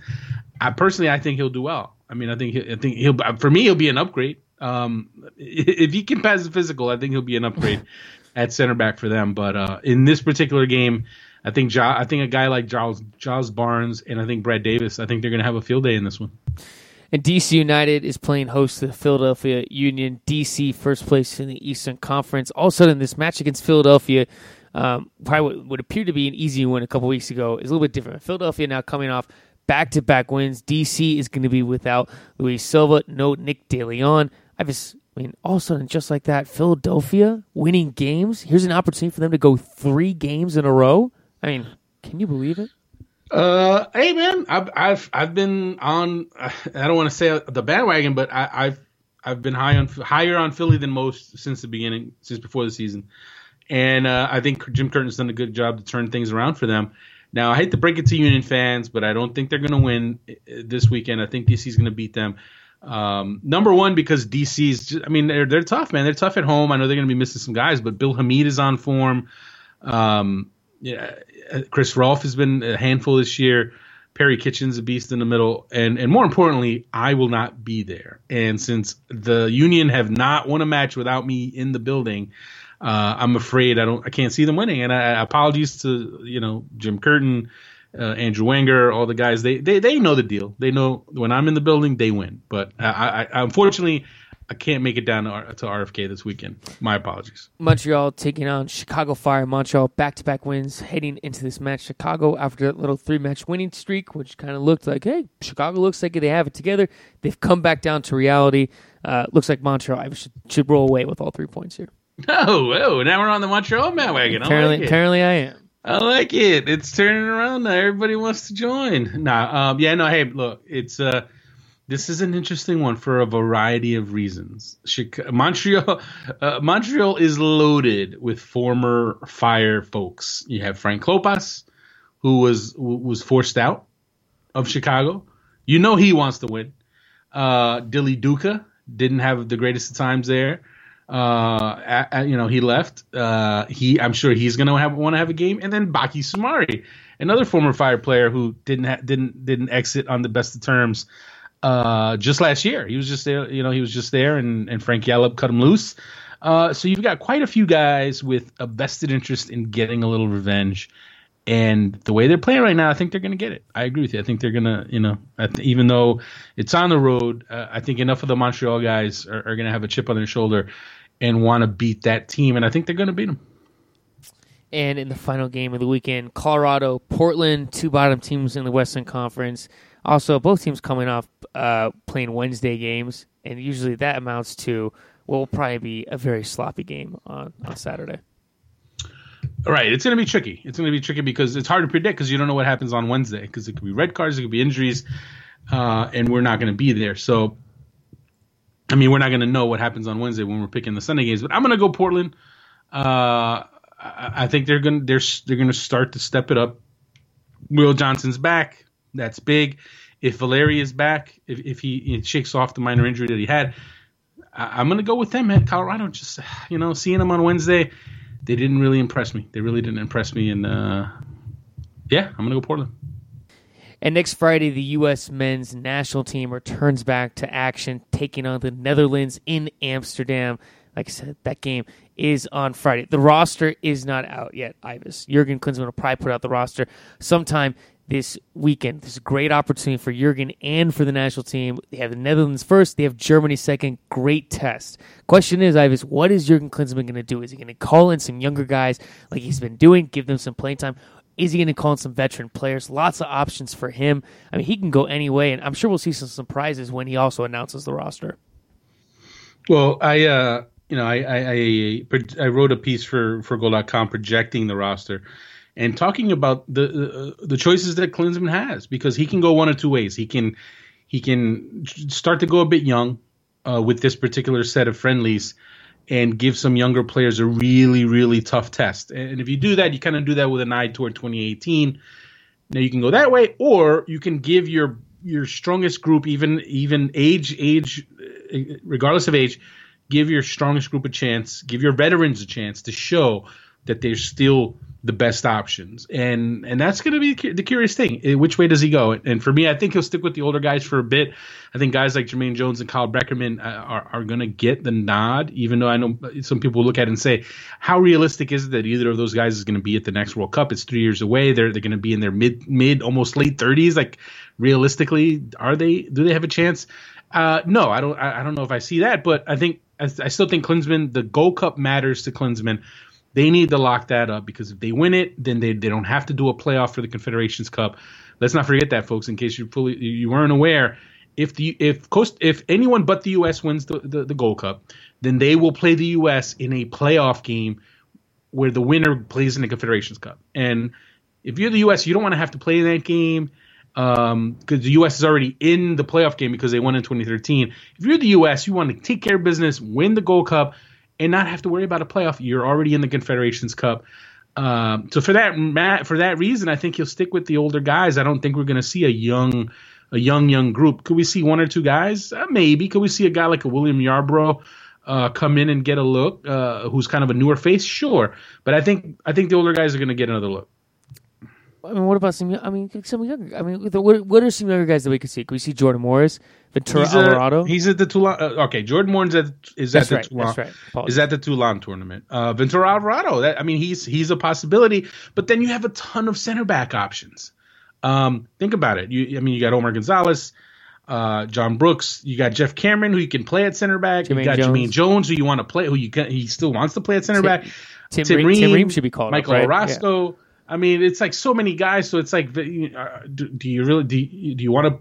I personally, I think he'll do well. I mean, I think he, I think he'll for me he'll be an upgrade. Um, if he can pass the physical, I think he'll be an upgrade at center back for them. But uh, in this particular game, I think ja, I think a guy like Giles Giles Barnes and I think Brad Davis, I think they're going to have a field day in this one. And DC United is playing host to the Philadelphia Union. DC first place in the Eastern Conference. All of a sudden, this match against Philadelphia, um, probably what would appear to be an easy win a couple weeks ago, is a little bit different. Philadelphia now coming off back to back wins. DC is going to be without Luis Silva, no Nick DeLeon. I just, I mean, all of a sudden, just like that, Philadelphia winning games. Here's an opportunity for them to go three games in a row. I mean, can you believe it? Uh, hey man, I've I've I've been on. I don't want to say the bandwagon, but I, I've I've been high on higher on Philly than most since the beginning, since before the season, and uh, I think Jim Curtin's done a good job to turn things around for them. Now I hate to break it to Union fans, but I don't think they're going to win uh, this weekend. I think DC's going to beat them. Um, number one because DC's. I mean, they're they're tough, man. They're tough at home. I know they're going to be missing some guys, but Bill Hamid is on form. Um, yeah, Chris Rolfe has been a handful this year. Perry Kitchen's a beast in the middle, and and more importantly, I will not be there. And since the Union have not won a match without me in the building, uh, I'm afraid I don't I can't see them winning. And I, apologies to you know Jim Curtin, uh, Andrew Wenger, all the guys. They, they they know the deal. They know when I'm in the building, they win. But I, I unfortunately I can't make it down to, to RFK this weekend. My apologies. Montreal taking on Chicago Fire. Montreal back to back wins heading into this match. Chicago, after that little three match winning streak, which kind of looked like, hey, Chicago looks like they have it together. They've come back down to reality. Uh, looks like Montreal should, should roll away with all three points here. Oh, oh, now we're on the Montreal bandwagon. Apparently, like apparently I am. I like it. It's turning around now. Everybody wants to join. Nah, um, yeah, no, hey, look, it's uh, this is an interesting one for a variety of reasons. Montreal, uh, Montreal is loaded with former Fire folks. You have Frank Klopas, who was was forced out of Chicago. You know he wants to win. Uh, Dilly Duka didn't have the greatest of times there. Uh, at, at, you know he left. Uh, he, I'm sure he's gonna have want to have a game. And then Baki Soumare, another former Fire player who didn't ha- didn't didn't exit on the best of terms uh, just last year. He was just there, you know, he was just there, and, and Frank Yallop cut him loose. Uh, so you've got quite a few guys with a vested interest in getting a little revenge. And the way they're playing right now, I think they're going to get it. I agree with you. I think they're going to, you know, th- even though it's on the road, uh, I think enough of the Montreal guys are, are going to have a chip on their shoulder and want to beat that team. And I think they're going to beat them. And in the final game of the weekend, Colorado, Portland, two bottom teams in the Western Conference. Also, both teams coming off uh, playing Wednesday games, and usually that amounts to what will probably be a very sloppy game on, on Saturday. Right, it's going to be tricky. It's going to be tricky because it's hard to predict because you don't know what happens on Wednesday because it could be red cards, it could be injuries, uh, and we're not going to be there. So, I mean, we're not going to know what happens on Wednesday when we're picking the Sunday games. But I'm going to go Portland. Uh, I, I think they're going to they're they're going to start to step it up. Will Johnson's back. That's big. If Valeri is back, if, if he, shakes off the minor injury that he had, I, am going to go with them, man. Colorado, just you know, seeing them on Wednesday they didn't really impress me. They really didn't impress me, and uh, yeah, I'm gonna go Portland. And next Friday, the U.S. men's national team returns back to action, taking on the Netherlands in Amsterdam. Like I said, that game is on Friday. The roster is not out yet, Ives. Jurgen Klinsmann will probably put out the roster sometime this weekend. This is a great opportunity for Jurgen and for the national team. They have the Netherlands first, they have Germany second. Great test. Question is, Ives, what is Jurgen Klinsmann going to do? Is he going to call in some younger guys like he's been doing, give them some playing time? Is he going to call in some veteran players? Lots of options for him. I mean, he can go any way, and I'm sure we'll see some surprises when he also announces the roster. Well, I, uh, you know, I, I, I, I wrote a piece for for Goal.com projecting the roster and talking about the the, the choices that Klinsmann has because he can go one or two ways. He can he can start to go a bit young uh, with this particular set of friendlies and give some younger players a really really tough test. And if you do that, you kind of do that with an eye toward 2018. Now you can go that way, or you can give your your strongest group, even even age age, uh, regardless of age, give your strongest group a chance, give your veterans a chance to show that they're still the best options, and and that's going to be the curious thing. Eh, which way does he go? And for me, I think he'll stick with the older guys for a bit. I think guys like Jermaine Jones and Kyle Beckerman uh, are are going to get the nod, even though I know some people look at it and say, how realistic is it that either of those guys is going to be at the next World Cup? It's three years away. They're they're going to be in their mid mid almost late thirties. Like realistically, are they? Do they have a chance? Uh, no, I don't. I, I don't know if I see that, but I think I, I still think Klinsmann. The Gold Cup matters to Klinsmann they need to lock that up because if they win it, then they, they don't have to do a playoff for the Confederations Cup. Let's not forget that, folks. In case you fully you weren't aware, if the if Coast if anyone but the U.S. wins the, the, the Gold Cup, then they will play the U.S. in a playoff game where the winner plays in the Confederations Cup. And if you're the U.S., you don't want to have to play that game because um, the U.S. is already in the playoff game because they won in 2013. If you're the U.S., you want to take care of business, win the Gold Cup and not have to worry about a playoff. You're already in the Confederations Cup. Um, so for that Matt, for that reason, I think he'll stick with the older guys. I don't think we're going to see a young a young young group. Could we see one or two guys? Uh, maybe. Could we see a guy like a William Yarbrough uh, come in and get a look? Uh, who's kind of a newer face? Sure, but I think I think the older guys are going to get another look. I mean, what about some? I mean, some younger. I mean, what, what are some younger guys that we could see? Could we see Jordan Morris? Ventura he's Alvarado. He's at the Toulon. Uh, okay, Jordan Moore at, is that's at right, the Toulon. Right. Is at the Toulon tournament. Uh, Ventura Alvarado. That, I mean, he's he's a possibility. But then you have a ton of center back options. Um, think about it. You, I mean, you got Omar Gonzalez, uh, John Brooks. You got Geoff Cameron, who you can play at center back. Jermaine you got Jones. Jermaine Jones, who you want to play, who you can, he still wants to play at center Tim, back. Tim, Tim Ream, Ream, Tim Ream should be called. Michael up, right? Orozco. Yeah. I mean, it's like so many guys. So it's like, uh, do, do you really do? You, do you want to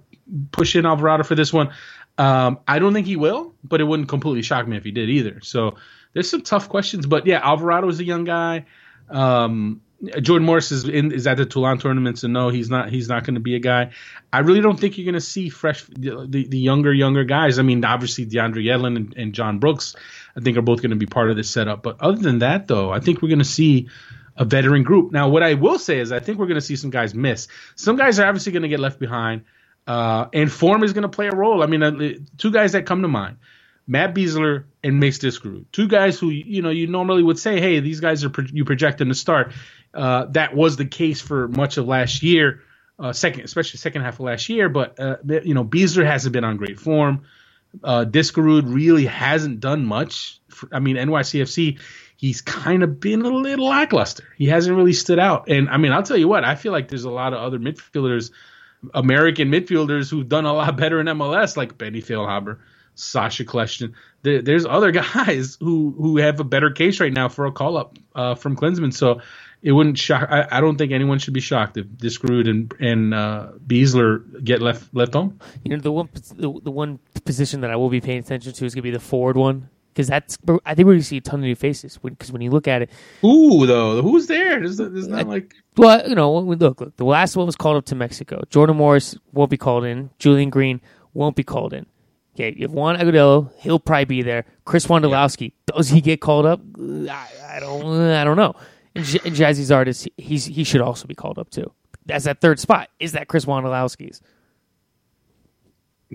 push in Alvarado for this one? Um, I don't think he will, but it wouldn't completely shock me if he did either. So there's some tough questions, but yeah, Alvarado is a young guy. Um, Jordan Morris is in, is at the Toulon tournament, so no, he's not. He's not going to be a guy. I really don't think you're going to see fresh the, the, the younger younger guys. I mean, obviously DeAndre Yedlin and, and John Brooks, I think are both going to be part of this setup. But other than that, though, I think we're going to see a veteran group. Now, what I will say is, I think we're going to see some guys miss. Some guys are obviously going to get left behind, uh, and form is going to play a role. I mean, uh, two guys that come to mind: Matt Besler and Mix Diskerud. Two guys who you know you normally would say, hey, these guys are pro- you project them to start. Uh, that was the case for much of last year, uh, second, especially second half of last year. But uh, you know, Besler hasn't been on great form. Uh, really hasn't done much. For, I mean, NYCFC he's kind of been a little lackluster. He hasn't really stood out. And I mean, I'll tell you what, I feel like there's a lot of other midfielders, American midfielders who've done a lot better in MLS, like Benny Feilhaber, Sacha Kljestan. There, there's other guys who who have a better case right now for a call up uh, from Klinsmann. So it wouldn't shock. I, I, don't think anyone should be shocked if Diskerud and and uh, Besler get left left home. You know, the one the, the one position that I will be paying attention to is going to be the forward one because that's I think we're going to see a ton of new faces because when, when, you look at it, ooh, though who's there? There's, there's not like well, you know, look, look, the last one was called up to Mexico. Jordan Morris won't be called in. Julian Green won't be called in. Okay, you have Juan Agudelo, he'll probably be there. Chris Wondolowski, yeah. does he get called up? I, I don't, I don't know. And, J- and Gyasi Zardes, he's he should also be called up too. That's that third spot. Is that Chris Wondolowski's?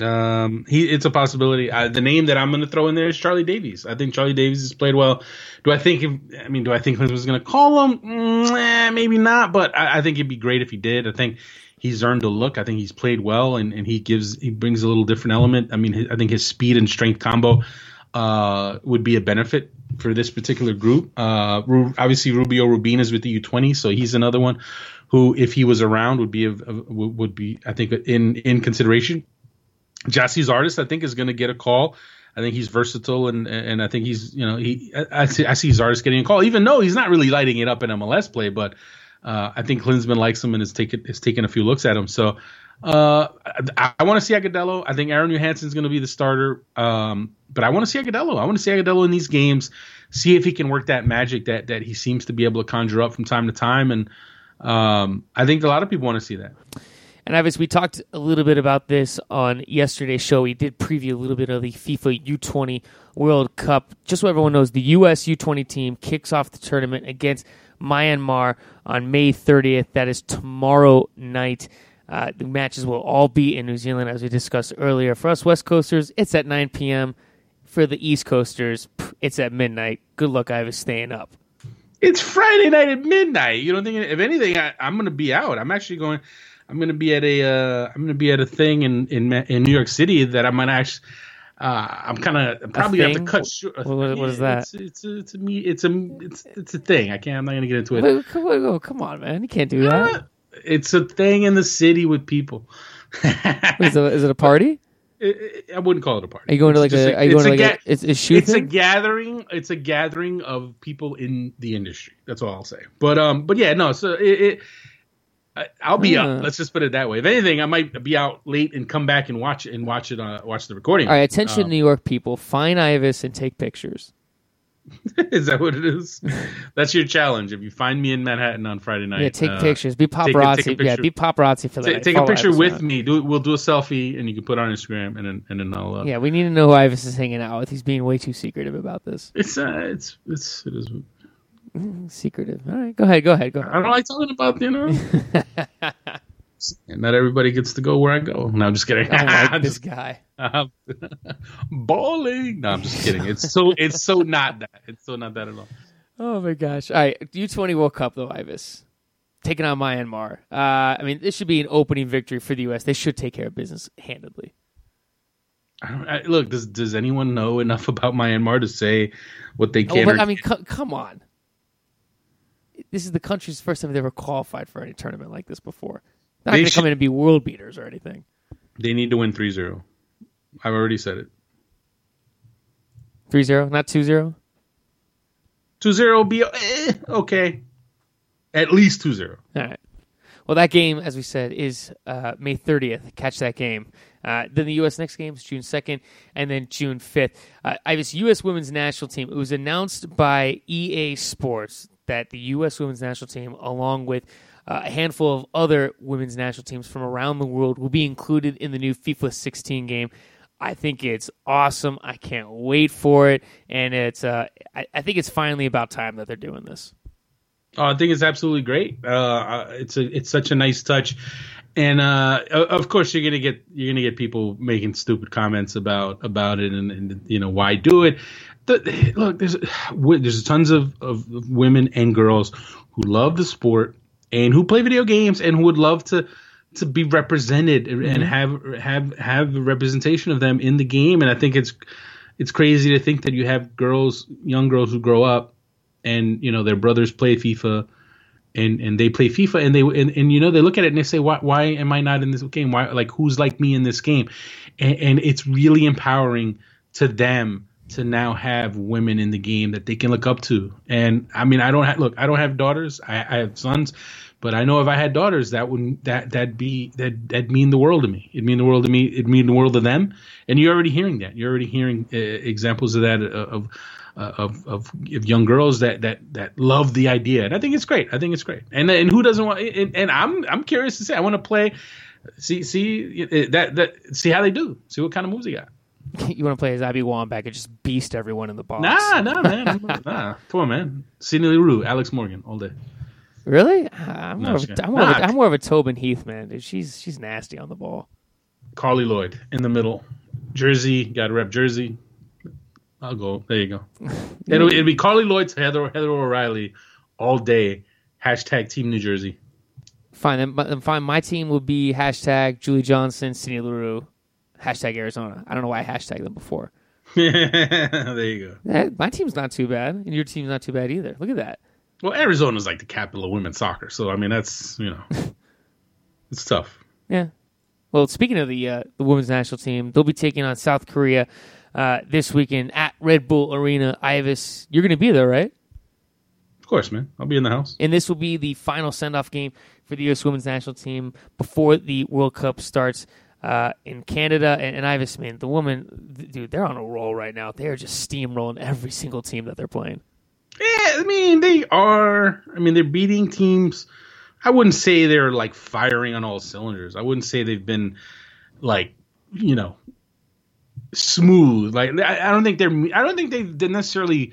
Um, he it's a possibility. Uh, the name that I'm going to throw in there is Charlie Davies. I think Charlie Davies has played well. Do I think? I mean, do I think Klinsmann was going to call him? Mm, eh, maybe not, but I, I, think it'd be great if he did. I think he's earned a look. I think he's played well, and, and he gives he brings a little different element. I mean, his, I think his speed and strength combo uh, would be a benefit for this particular group. Uh, obviously, Rubio Rubin is with the U20, so he's another one who, if he was around, would be a, a, would be I think in in consideration. Gyasi Zardes, I think, is going to get a call. I think he's versatile, and and I think he's you know he I, see I see Zardes getting a call, even though he's not really lighting it up in MLS play, but uh, I think Klinsmann likes him and has taken has taken a few looks at him. So uh, I, I want to see Agudelo. I think Aron Johannsson is going to be the starter, um, but I want to see Agudelo. I want to see Agudelo in these games, see if he can work that magic that that he seems to be able to conjure up from time to time, and um, I think a lot of people want to see that. And obviously, we talked a little bit about this on yesterday's show. We did preview a little bit of the FIFA U20 World Cup. Just so everyone knows, the U.S. U20 team kicks off the tournament against Myanmar on May 30th. That is tomorrow night. Uh, the matches will all be in New Zealand, as we discussed earlier. For us West Coasters, it's at 9 p.m. For the East Coasters, it's at midnight. Good luck, I was staying up. It's Friday night at midnight. You don't think, if anything, I, am going to be out. I'm actually going. I'm going to be at a uh, I'm to be at a thing in in in New York City that I'm to actually. Uh, I'm kind of probably have to cut short. What, what is that? It's, it's a it's a it's a it's it's a thing. I can't. I'm not going to get into it. Wait, come, on, come on, man! You can't do that. Uh, it's a thing in the city with people. is, it, is it a party? It, it, I wouldn't call it a party. Are you going to like a? Are you going to like ga- a? It's, it's, it's a gathering. It's a gathering of people in the industry. That's all I'll say. But um, but yeah, no. So it, I'll be up. Let's just put it that way. If anything, I might be out late and come back and watch it and watch it. Uh, watch the recording. All right, attention, um, New York people. Find Ives and take pictures. is that what it is? That's your challenge. If you find me in Manhattan on Friday night, yeah, take uh, pictures. Be paparazzi. Take, take yeah, be paparazzi for that. Take, a picture Ives with me. Do we'll do a selfie and you can put on Instagram and then and then I'll. Uh, yeah, we need to know who Ives is hanging out with. He's being way too secretive about this. It's uh, it's it's it is secretive. All right, go ahead, go ahead, go ahead. I don't like talking about you know. and not everybody gets to go where I go. No, I'm just kidding. I like this guy. Balling. No, I'm just kidding. It's so it's so not that. It's so not that at all. Oh my gosh! All right, U20 World Cup though, Ives taking on Myanmar. Uh, I mean, this should be an opening victory for the U.S. They should take care of business handedly. I don't, I, look, does does anyone know enough about Myanmar to say what they can? Oh, but, I mean, c- come on this is the country's first time they've ever qualified for any tournament like this before. They're not going to come in and be world beaters or anything. They need to win 3-0. I've already said it. 3-0, not 2-0? 2-0 be eh, okay. At least 2-0. All right. Well, that game, as we said, is uh, May 30th. Catch that game. Uh, then the U.S. next game is June 2nd, and then June 5th. Uh, I have this U.S. women's national team. It was announced by EA Sports that the U.S. women's national team, along with uh, a handful of other women's national teams from around the world, will be included in the new FIFA 16 game. I think it's awesome. I can't wait for it, and it's. Uh, I, I, think it's finally about time that they're doing this. Oh, I think it's absolutely great. Uh, it's a it's such a nice touch, and uh, of course you're gonna get you're gonna get people making stupid comments about about it, and, and you know why do it the, look, there's there's tons of, of women and girls who love the sport and who play video games and who would love to to be represented mm-hmm. and have have have a representation of them in the game. And I think it's it's crazy to think that you have girls, young girls who grow up and you know their brothers play FIFA, and and they play FIFA, and they and, and you know they look at it and they say, why why am I not in this game? Why like who's like me in this game? And, and it's really empowering to them to now have women in the game that they can look up to. And I mean, I don't have, look, I don't have daughters. I, I have sons, but I know if I had daughters, that would that that'd be that that'd mean the world to me. It'd mean the world to me. It'd mean the world to them. And you're already hearing that. You're already hearing uh, examples of that uh, of. Uh, of, of of young girls that that that love the idea, and I think it's great. I think it's great. And and who doesn't want? And, and I'm I'm curious to say I want to play, see see that that see how they do, see what kind of moves they got. you want to play as Abby Wambach and just beast everyone in the box? Nah, nah, man, not, nah. Come on, man. Sydney Leroux, Alex Morgan, all day. Really? Uh, I'm more, of, a, I'm, more nah. of a, I'm more of a Tobin Heath man. Dude. She's she's nasty on the ball. Carly Lloyd in the middle. Jersey, got to rep Jersey. I'll go. There you go. it'll, it'll be Carly Lloyd to Heather Heather O'Reilly all day. Hashtag Team New Jersey. Fine. Then, then fine. My team will be hashtag Julie Johnston, Sydney Leroux, hashtag Arizona. I don't know why I hashtagged them before. there you go. my team's not too bad, and your team's not too bad either. Look at that. Well, Arizona's like the capital of women's soccer, so I mean that's you know, it's tough. Yeah. Well, speaking of the uh, the women's national team, they'll be taking on South Korea uh, this weekend at Red Bull Arena. Ives, you're going to be there, right? Of course, man. I'll be in the house. And this will be the final send off game for the U.S. women's national team before the World Cup starts uh, in Canada. And, and Ives, man, the woman, dude, they're on a roll right now. They are just steamrolling every single team that they're playing. Yeah, I mean they are. I mean they're beating teams. I wouldn't say they're like firing on all cylinders. I wouldn't say they've been like you know smooth. Like I, I don't think they're. I don't think they've necessarily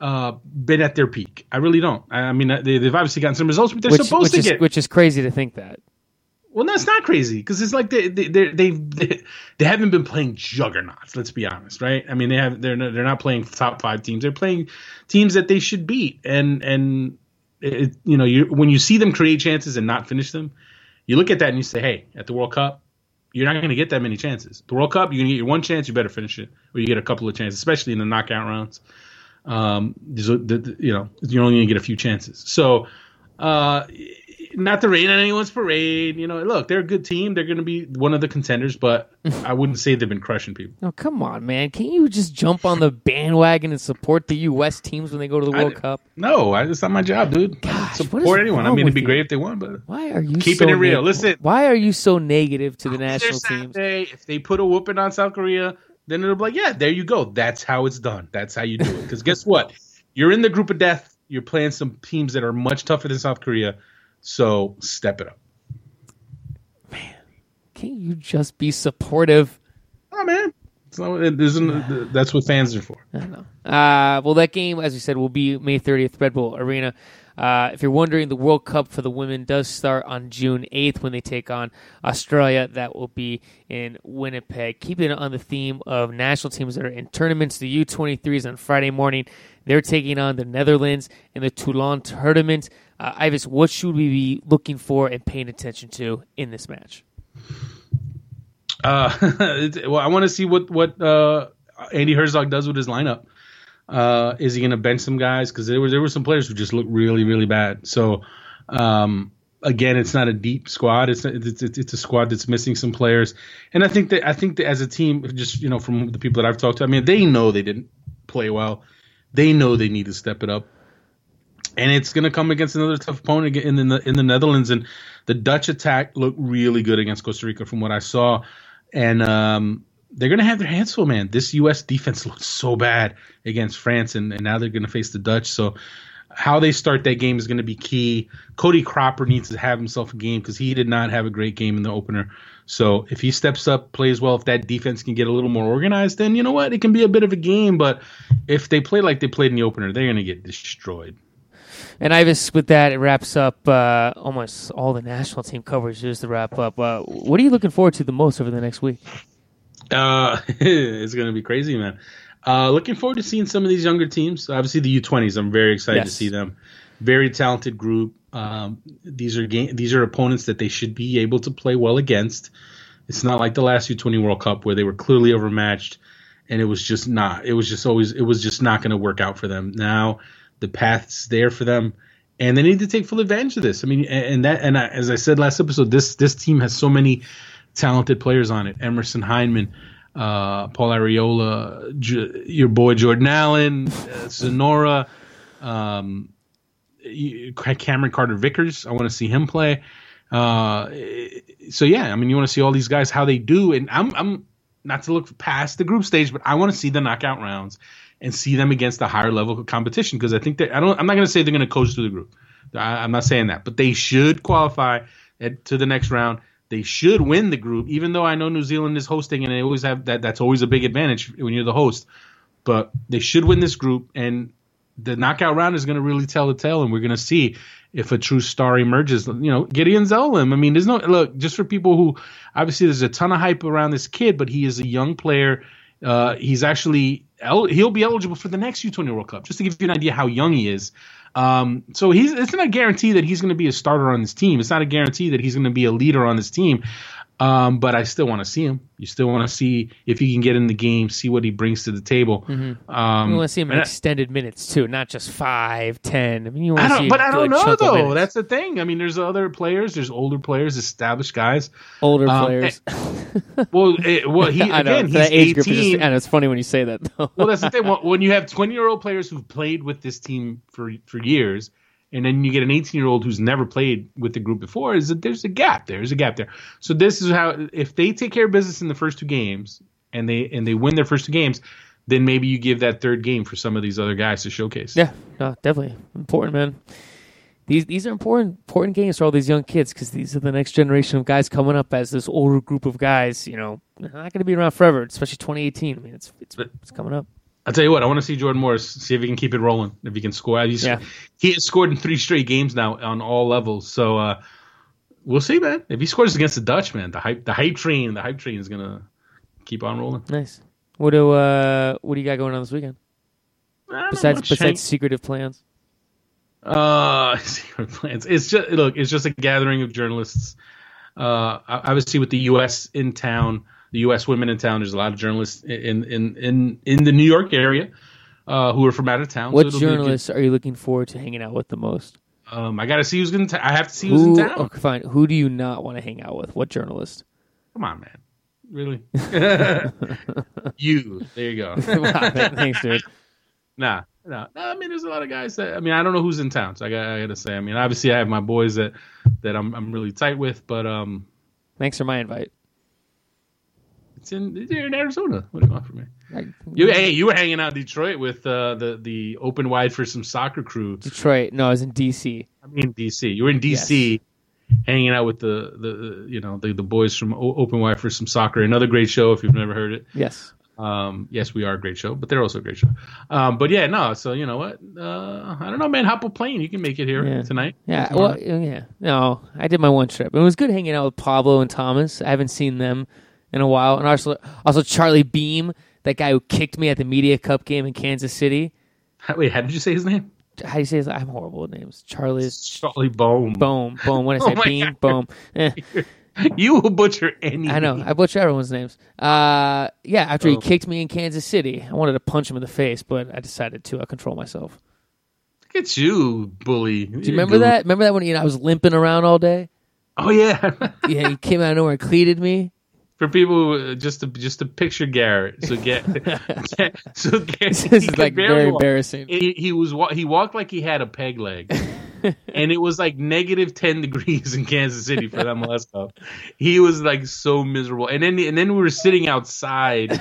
uh, been at their peak. I really don't. I, I mean they, have obviously gotten some results, but they're which, supposed which to is, get. Which is crazy to think that. Well, that's not crazy because it's like they they they they haven't been playing juggernauts. Let's be honest, right? I mean, they have they're not, they're not playing top five teams. They're playing teams that they should beat. And and it, you know, you when you see them create chances and not finish them, you look at that and you say, hey, at the World Cup, you're not going to get that many chances. The World Cup, you're going to get your one chance. You better finish it, or you get a couple of chances, especially in the knockout rounds. Um, a, the, you know, you're only going to get a few chances. So. Uh, not to rain on anyone's parade. You know, look, they're a good team. They're going to be one of the contenders, but I wouldn't say they've been crushing people. Oh, come on, man! Can you just jump on the bandwagon and support the U.S. teams when they go to the World I, Cup? No, I, it's not my job, dude. Gosh, support anyone. I mean, it'd be you? great if they won, but why are you keeping so it real? Listen, why are you so negative to the national teams? If they put a whooping on South Korea, then it'll be like, yeah, there you go. That's how it's done. That's how you do it. Because guess what? You're in the group of death. You're playing some teams that are much tougher than South Korea so step it up. Man, can't you just be supportive? Oh man. It isn't, that's what fans are for. I know. Uh, well, that game, as we said, will be May 30th, Red Bull Arena. Uh, if you're wondering, the World Cup for the women does start on June 8th when they take on Australia. That will be in Winnipeg. Keeping it on the theme of national teams that are in tournaments, the U23s on Friday morning. They're taking on the Netherlands in the Toulon tournament. Uh, Ives, what should we be looking for and paying attention to in this match? Uh, well, I want to see what what uh, Andi Herzog does with his lineup. Uh, is he going to bench some guys? Because there were there were some players who just looked really really bad. So um, again, it's not a deep squad. It's, it's it's a squad that's missing some players. And I think that I think that as a team, just you know from the people that I've talked to, I mean they know they didn't play well. They know they need to step it up and it's going to come against another tough opponent in the in the Netherlands. And the Dutch attack looked really good against Costa Rica from what I saw, and um, they're going to have their hands full. Man, this U.S. defense looked so bad against France, and, and now they're going to face the Dutch. So. How they start that game is going to be key. Cody Cropper needs to have himself a game because he did not have a great game in the opener. So if he steps up, plays well, if that defense can get a little more organized, then you know what? It can be a bit of a game. But if they play like they played in the opener, they're going to get destroyed. And Ives, with that, it wraps up uh, almost all the national team coverage. Just to wrap up, uh, what are you looking forward to the most over the next week? Uh, it's going to be crazy, man. Uh, looking forward to seeing some of these younger teams. Obviously, the U20s. I'm very excited yes. to see them. Very talented group. Um, these are game, these are opponents that they should be able to play well against. It's not like the last U20 World Cup where they were clearly overmatched, and it was just not. It was just always. It was just not going to work out for them. Now The path's there for them, and they need to take full advantage of this. I mean, and that and I, as I said last episode, this this team has so many talented players on it. Emerson Hyndman, uh, Paul Arriola, J- your boy Jordan Allen, uh, Sonora, um, Cameron Carter Vickers. I want to see him play. Uh, so yeah, I mean, you want to see all these guys how they do, and I'm I'm not to look past the group stage, but I want to see the knockout rounds and see them against a higher level competition because I think that I don't. I'm not going to say they're going to coach through the group. I, am not saying that, but they should qualify at, to the next round. They should win the group, even though I know New Zealand is hosting and they always have that. That's always a big advantage when you're the host. But they should win this group, and the knockout round is going to really tell the tale, and we're going to see if a true star emerges. You know, Gedion Zelalem. I mean, there's no look just for people who obviously there's a ton of hype around this kid, but he is a young player. Uh, he's actually he'll be eligible for the next U20 World Cup. Just to give you an idea how young he is. Um, so he's it's not a guarantee that he's going to be a starter on this team. It's not a guarantee that he's going to be a leader on this team. Um, but I still want to see him. You still want to see if he can get in the game, see what he brings to the table. Mm-hmm. Um, you want to see him in extended I, minutes too, not just five, ten. I mean, you want to see. But I don't know though. That's the thing. I mean, there's other players. There's older players, established guys. Older um, players. And, well, it, well, he I know, again, he's age 18. Just, and it's funny when you say that. Though. well, that's the thing. When you have 20 year old players who've played with this team for for years and then you get an 18 year old who's never played with the group before is that there's a gap there. there's a gap there. So this is how if they take care of business in the first two games and they and they win their first two games then maybe you give that third game for some of these other guys to showcase. Yeah no, definitely. Important man. These these are important important games for all these young kids because these are the next generation of guys coming up as this older group of guys you know not going to be around forever especially 2018 i mean it's it's, it's coming up I'll tell you what, I want to see Jordan Morris, see if he can keep it rolling, if he can score. He's, yeah. He has scored in three straight games now on all levels. So uh, we'll see, man. If he scores against the Dutch, man, the hype the hype train, the hype train is gonna keep on rolling. Nice. What do uh what do you got going on this weekend? Besides besides secretive plans? Uh secret plans. It's just look, it's just a gathering of journalists. Uh obviously with the US in town the U.S. women in town. There's a lot of journalists in in in in the New York area uh, who are from out of town. What so journalists good... are you looking forward to hanging out with the most? Um, I got to see who's going to. I have to see who's Who, in town. Okay, fine. Who do you not want to hang out with? What journalist? Come on, man. Really? you. There you go. wow, thanks, dude. Nah, no, no, I mean, there's a lot of guys that. I mean, I don't know who's in town. So I got, I got to say. I mean, obviously, I have my boys that that I'm I'm really tight with, but um. Thanks for my invite. It's in you're in Arizona. What do you want from me? you hey, you were hanging out in Detroit with uh, the the open wide for some soccer crew. Detroit? No, I was in DC. I mean DC. You were in DC, yes. hanging out with the the you know the the boys from o- Open Wide for some soccer. Another great show if you've never heard it. Yes. Um, yes, we are a great show, but they're also a great show. Um, but yeah, no. So you know what? Uh, I don't know, man. Hop a plane. You can make it here yeah. tonight. Yeah. Well, yeah. No, I did my one trip. It was good hanging out with Pablo and Thomas. I haven't seen them in a while. And also, also Charlie Beam, that guy who kicked me at the Media Cup game in Kansas City. Wait, how did you say his name? How do you say his? I'm horrible with names. Charlie's Charlie Boom. Boom. Boom. What did I say? oh Beam. Boom. Eh. you will butcher any. I know. I butcher everyone's names. Uh, yeah. After oh. he kicked me in Kansas City, I wanted to punch him in the face, but I decided to uh, control myself. Look at you, bully. Do you remember that? Remember that when you know, I was limping around all day? Oh yeah. yeah. He came out of nowhere and cleated me for people uh, just to just to picture Garrett. So get, so Garrett, this is like very walk. embarrassing. He, he, was he walked like he had a peg leg, and it was like negative ten degrees in Kansas City for that MLS Cup. He was like so miserable, and then and then we were sitting outside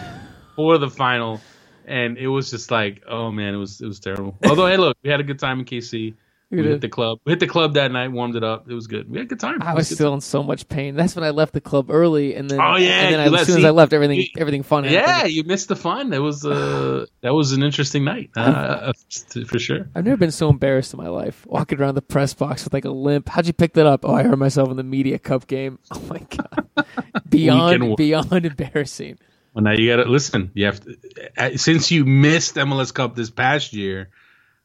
for the final, and it was just like, oh man, it was it was terrible. Although hey, look, we had a good time in KC. We hit the club. We hit the club that night, warmed it up. It was good. We had a good time. I was, was still time. in so much pain. That's when I left the club early, and then oh yeah, and then I, as soon see, as I left, everything you, everything fun. Yeah, happened. you missed the fun. That was uh, that was an interesting night uh, for sure. I've never been so embarrassed in my life. Walking around the press box with like a limp. How'd you pick that up? Oh, I hurt myself in the media cup game. Oh my god, beyond beyond embarrassing. Well, now you got to listen. You have to, uh, since you missed MLS Cup this past year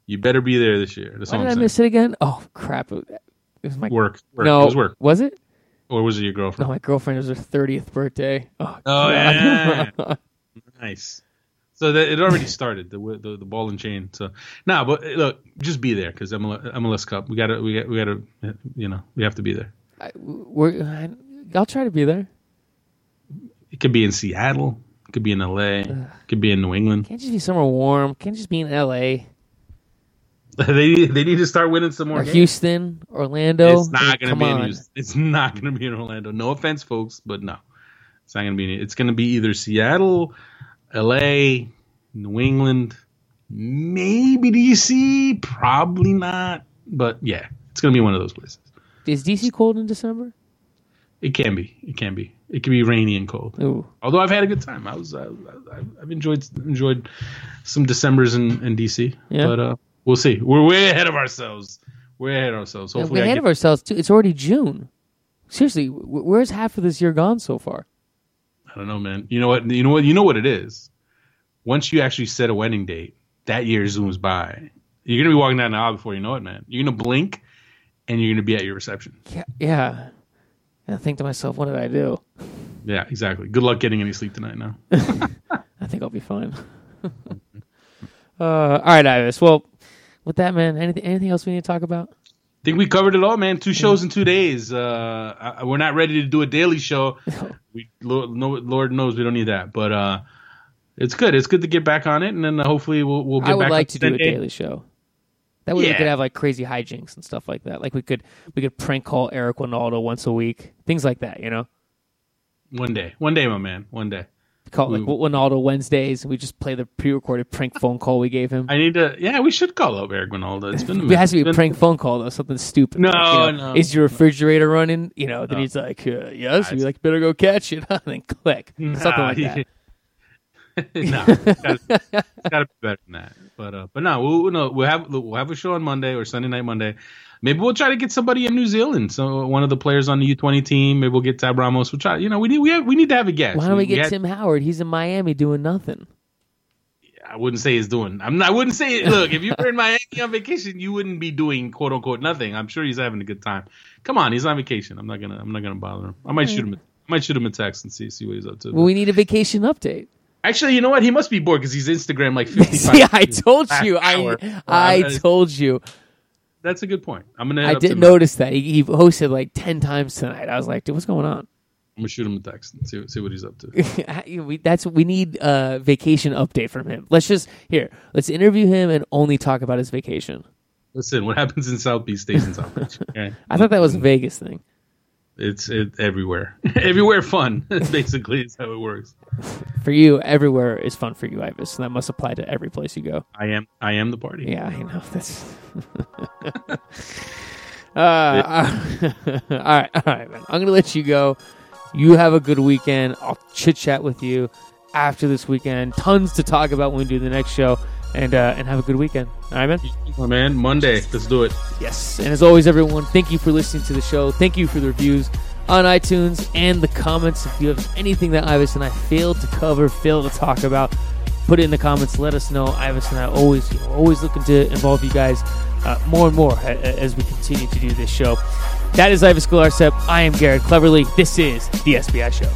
you better be there this year. That's Why did I'm I miss it again? Oh crap! It was my work. work. No, it was work. Was it? Or was it your girlfriend? No, my girlfriend. It was her thirtieth birthday. Oh, oh yeah. nice. So that it already started the the, the ball and chain. So now, nah, but eh, look, just be there because MLS, MLS Cup. We gotta we got we gotta eh, you know we have to be there. I, we're, I'll try to be there. It could be in Seattle. It could be in LA. It could be in New England. Can't just be somewhere warm. Can't just be in LA. they they need to start winning some more. Or Houston, Orlando. It's not going to be in Houston. It's not going to be in Orlando. No offense, folks, but no, it's not going to be. In, It's going to be either Seattle, L.A., New England, maybe DC. Probably not, but yeah, it's going to be one of those places. Is DC cold in December? It can be. It can be. It can be rainy and cold. Ooh. Although I've had a good time. I was. I, have enjoyed enjoyed some December's in, in DC. Yeah. But uh, we'll see. We're way ahead of ourselves. We're ahead of ourselves. Hopefully, yeah, we're ahead of ourselves too. It's already June. Seriously, where's half of this year gone so far? I don't know, man. You know what? You know what? You know what it is. Once you actually set a wedding date, that year zooms by. You're gonna be walking down the aisle before you know it, man. You're gonna blink, and you're gonna be at your reception. Yeah, yeah. And I think to myself, what did I do? Yeah, exactly. Good luck getting any sleep tonight. Now, I think I'll be fine. uh, all right, Ives. Well, with that, man, anything anything else we need to talk about? I think we covered it all, man. Two shows in two days. Uh, I, we're not ready to do a daily show. we Lord, Lord knows we don't need that, but uh, it's good. It's good to get back on it, and then hopefully we'll we'll get I would back. like to do a daily show. That way yeah. we could have like crazy hijinks and stuff like that. Like we could we could prank call Eric Wynalda once a week, things like that. You know. One day, one day, my man, one day call it like Wynalda Wednesdays. We just play the pre-recorded prank phone call we gave him. I need to. Yeah, we should call up Eric Wynalda. It's been. it has to be a prank phone call though, something stupid. No, like, you know, no. Is your refrigerator running? You know, then no. he's like, uh, "Yes." We like, "Better go catch it." and then click nah, something like that. no, it's got to be better than that. But uh, but no, we'll, no, we'll have we'll have a show on Monday or Sunday night Monday. Maybe we'll try to get somebody in New Zealand. So one of the players on the U twenty team. Maybe we'll get Tab Ramos. We'll try. You know, we need we have, we need to have a guest. Why don't we, we get had, Tim Howard? He's in Miami doing nothing. I wouldn't say he's doing. I'm not. I wouldn't say. Look, if you were in Miami on vacation, you wouldn't be doing quote unquote nothing. I'm sure he's having a good time. Come on, he's on vacation. I'm not gonna. I'm not gonna bother him. I might shoot him. I might shoot him a text and see see what he's up to. Well, we need a vacation update. Actually, you know what? He must be bored because he's Instagram like 55. yeah, I uh, told you. I I told you. That's a good point. I'm gonna. I didn't notice that he, he, hosted like ten times tonight. I was like, dude, what's going on? I'm gonna shoot him a text and see, see what he's up to. we, that's we need a vacation update from him. Let's just here. Let's interview him and only talk about his vacation. Listen, what happens in South Beach stays in South Beach. Okay? I thought that was a Vegas thing. It's it, everywhere. everywhere fun, basically, is how it works. For you, everywhere is fun for you, Ives. So that must apply to every place you go. I am I am the party. Yeah, I know. That's uh, all right, all right, man. I'm gonna let you go. You have a good weekend. I'll chit chat with you after this weekend. Tons to talk about when we do the next show and uh, and have a good weekend. All right, man. Oh, man, Monday. Let's do it. Yes, and as always, everyone, thank you for listening to the show. Thank you for the reviews on iTunes and the comments. If you have anything that Ives and I failed to cover, failed to talk about, put it in the comments. Let us know. Ives and I always, you know, always looking to involve you guys uh, more and more as we continue to do this show. That is Ives Galarcep. I am Garrett Cleverly. This is the SBI Show.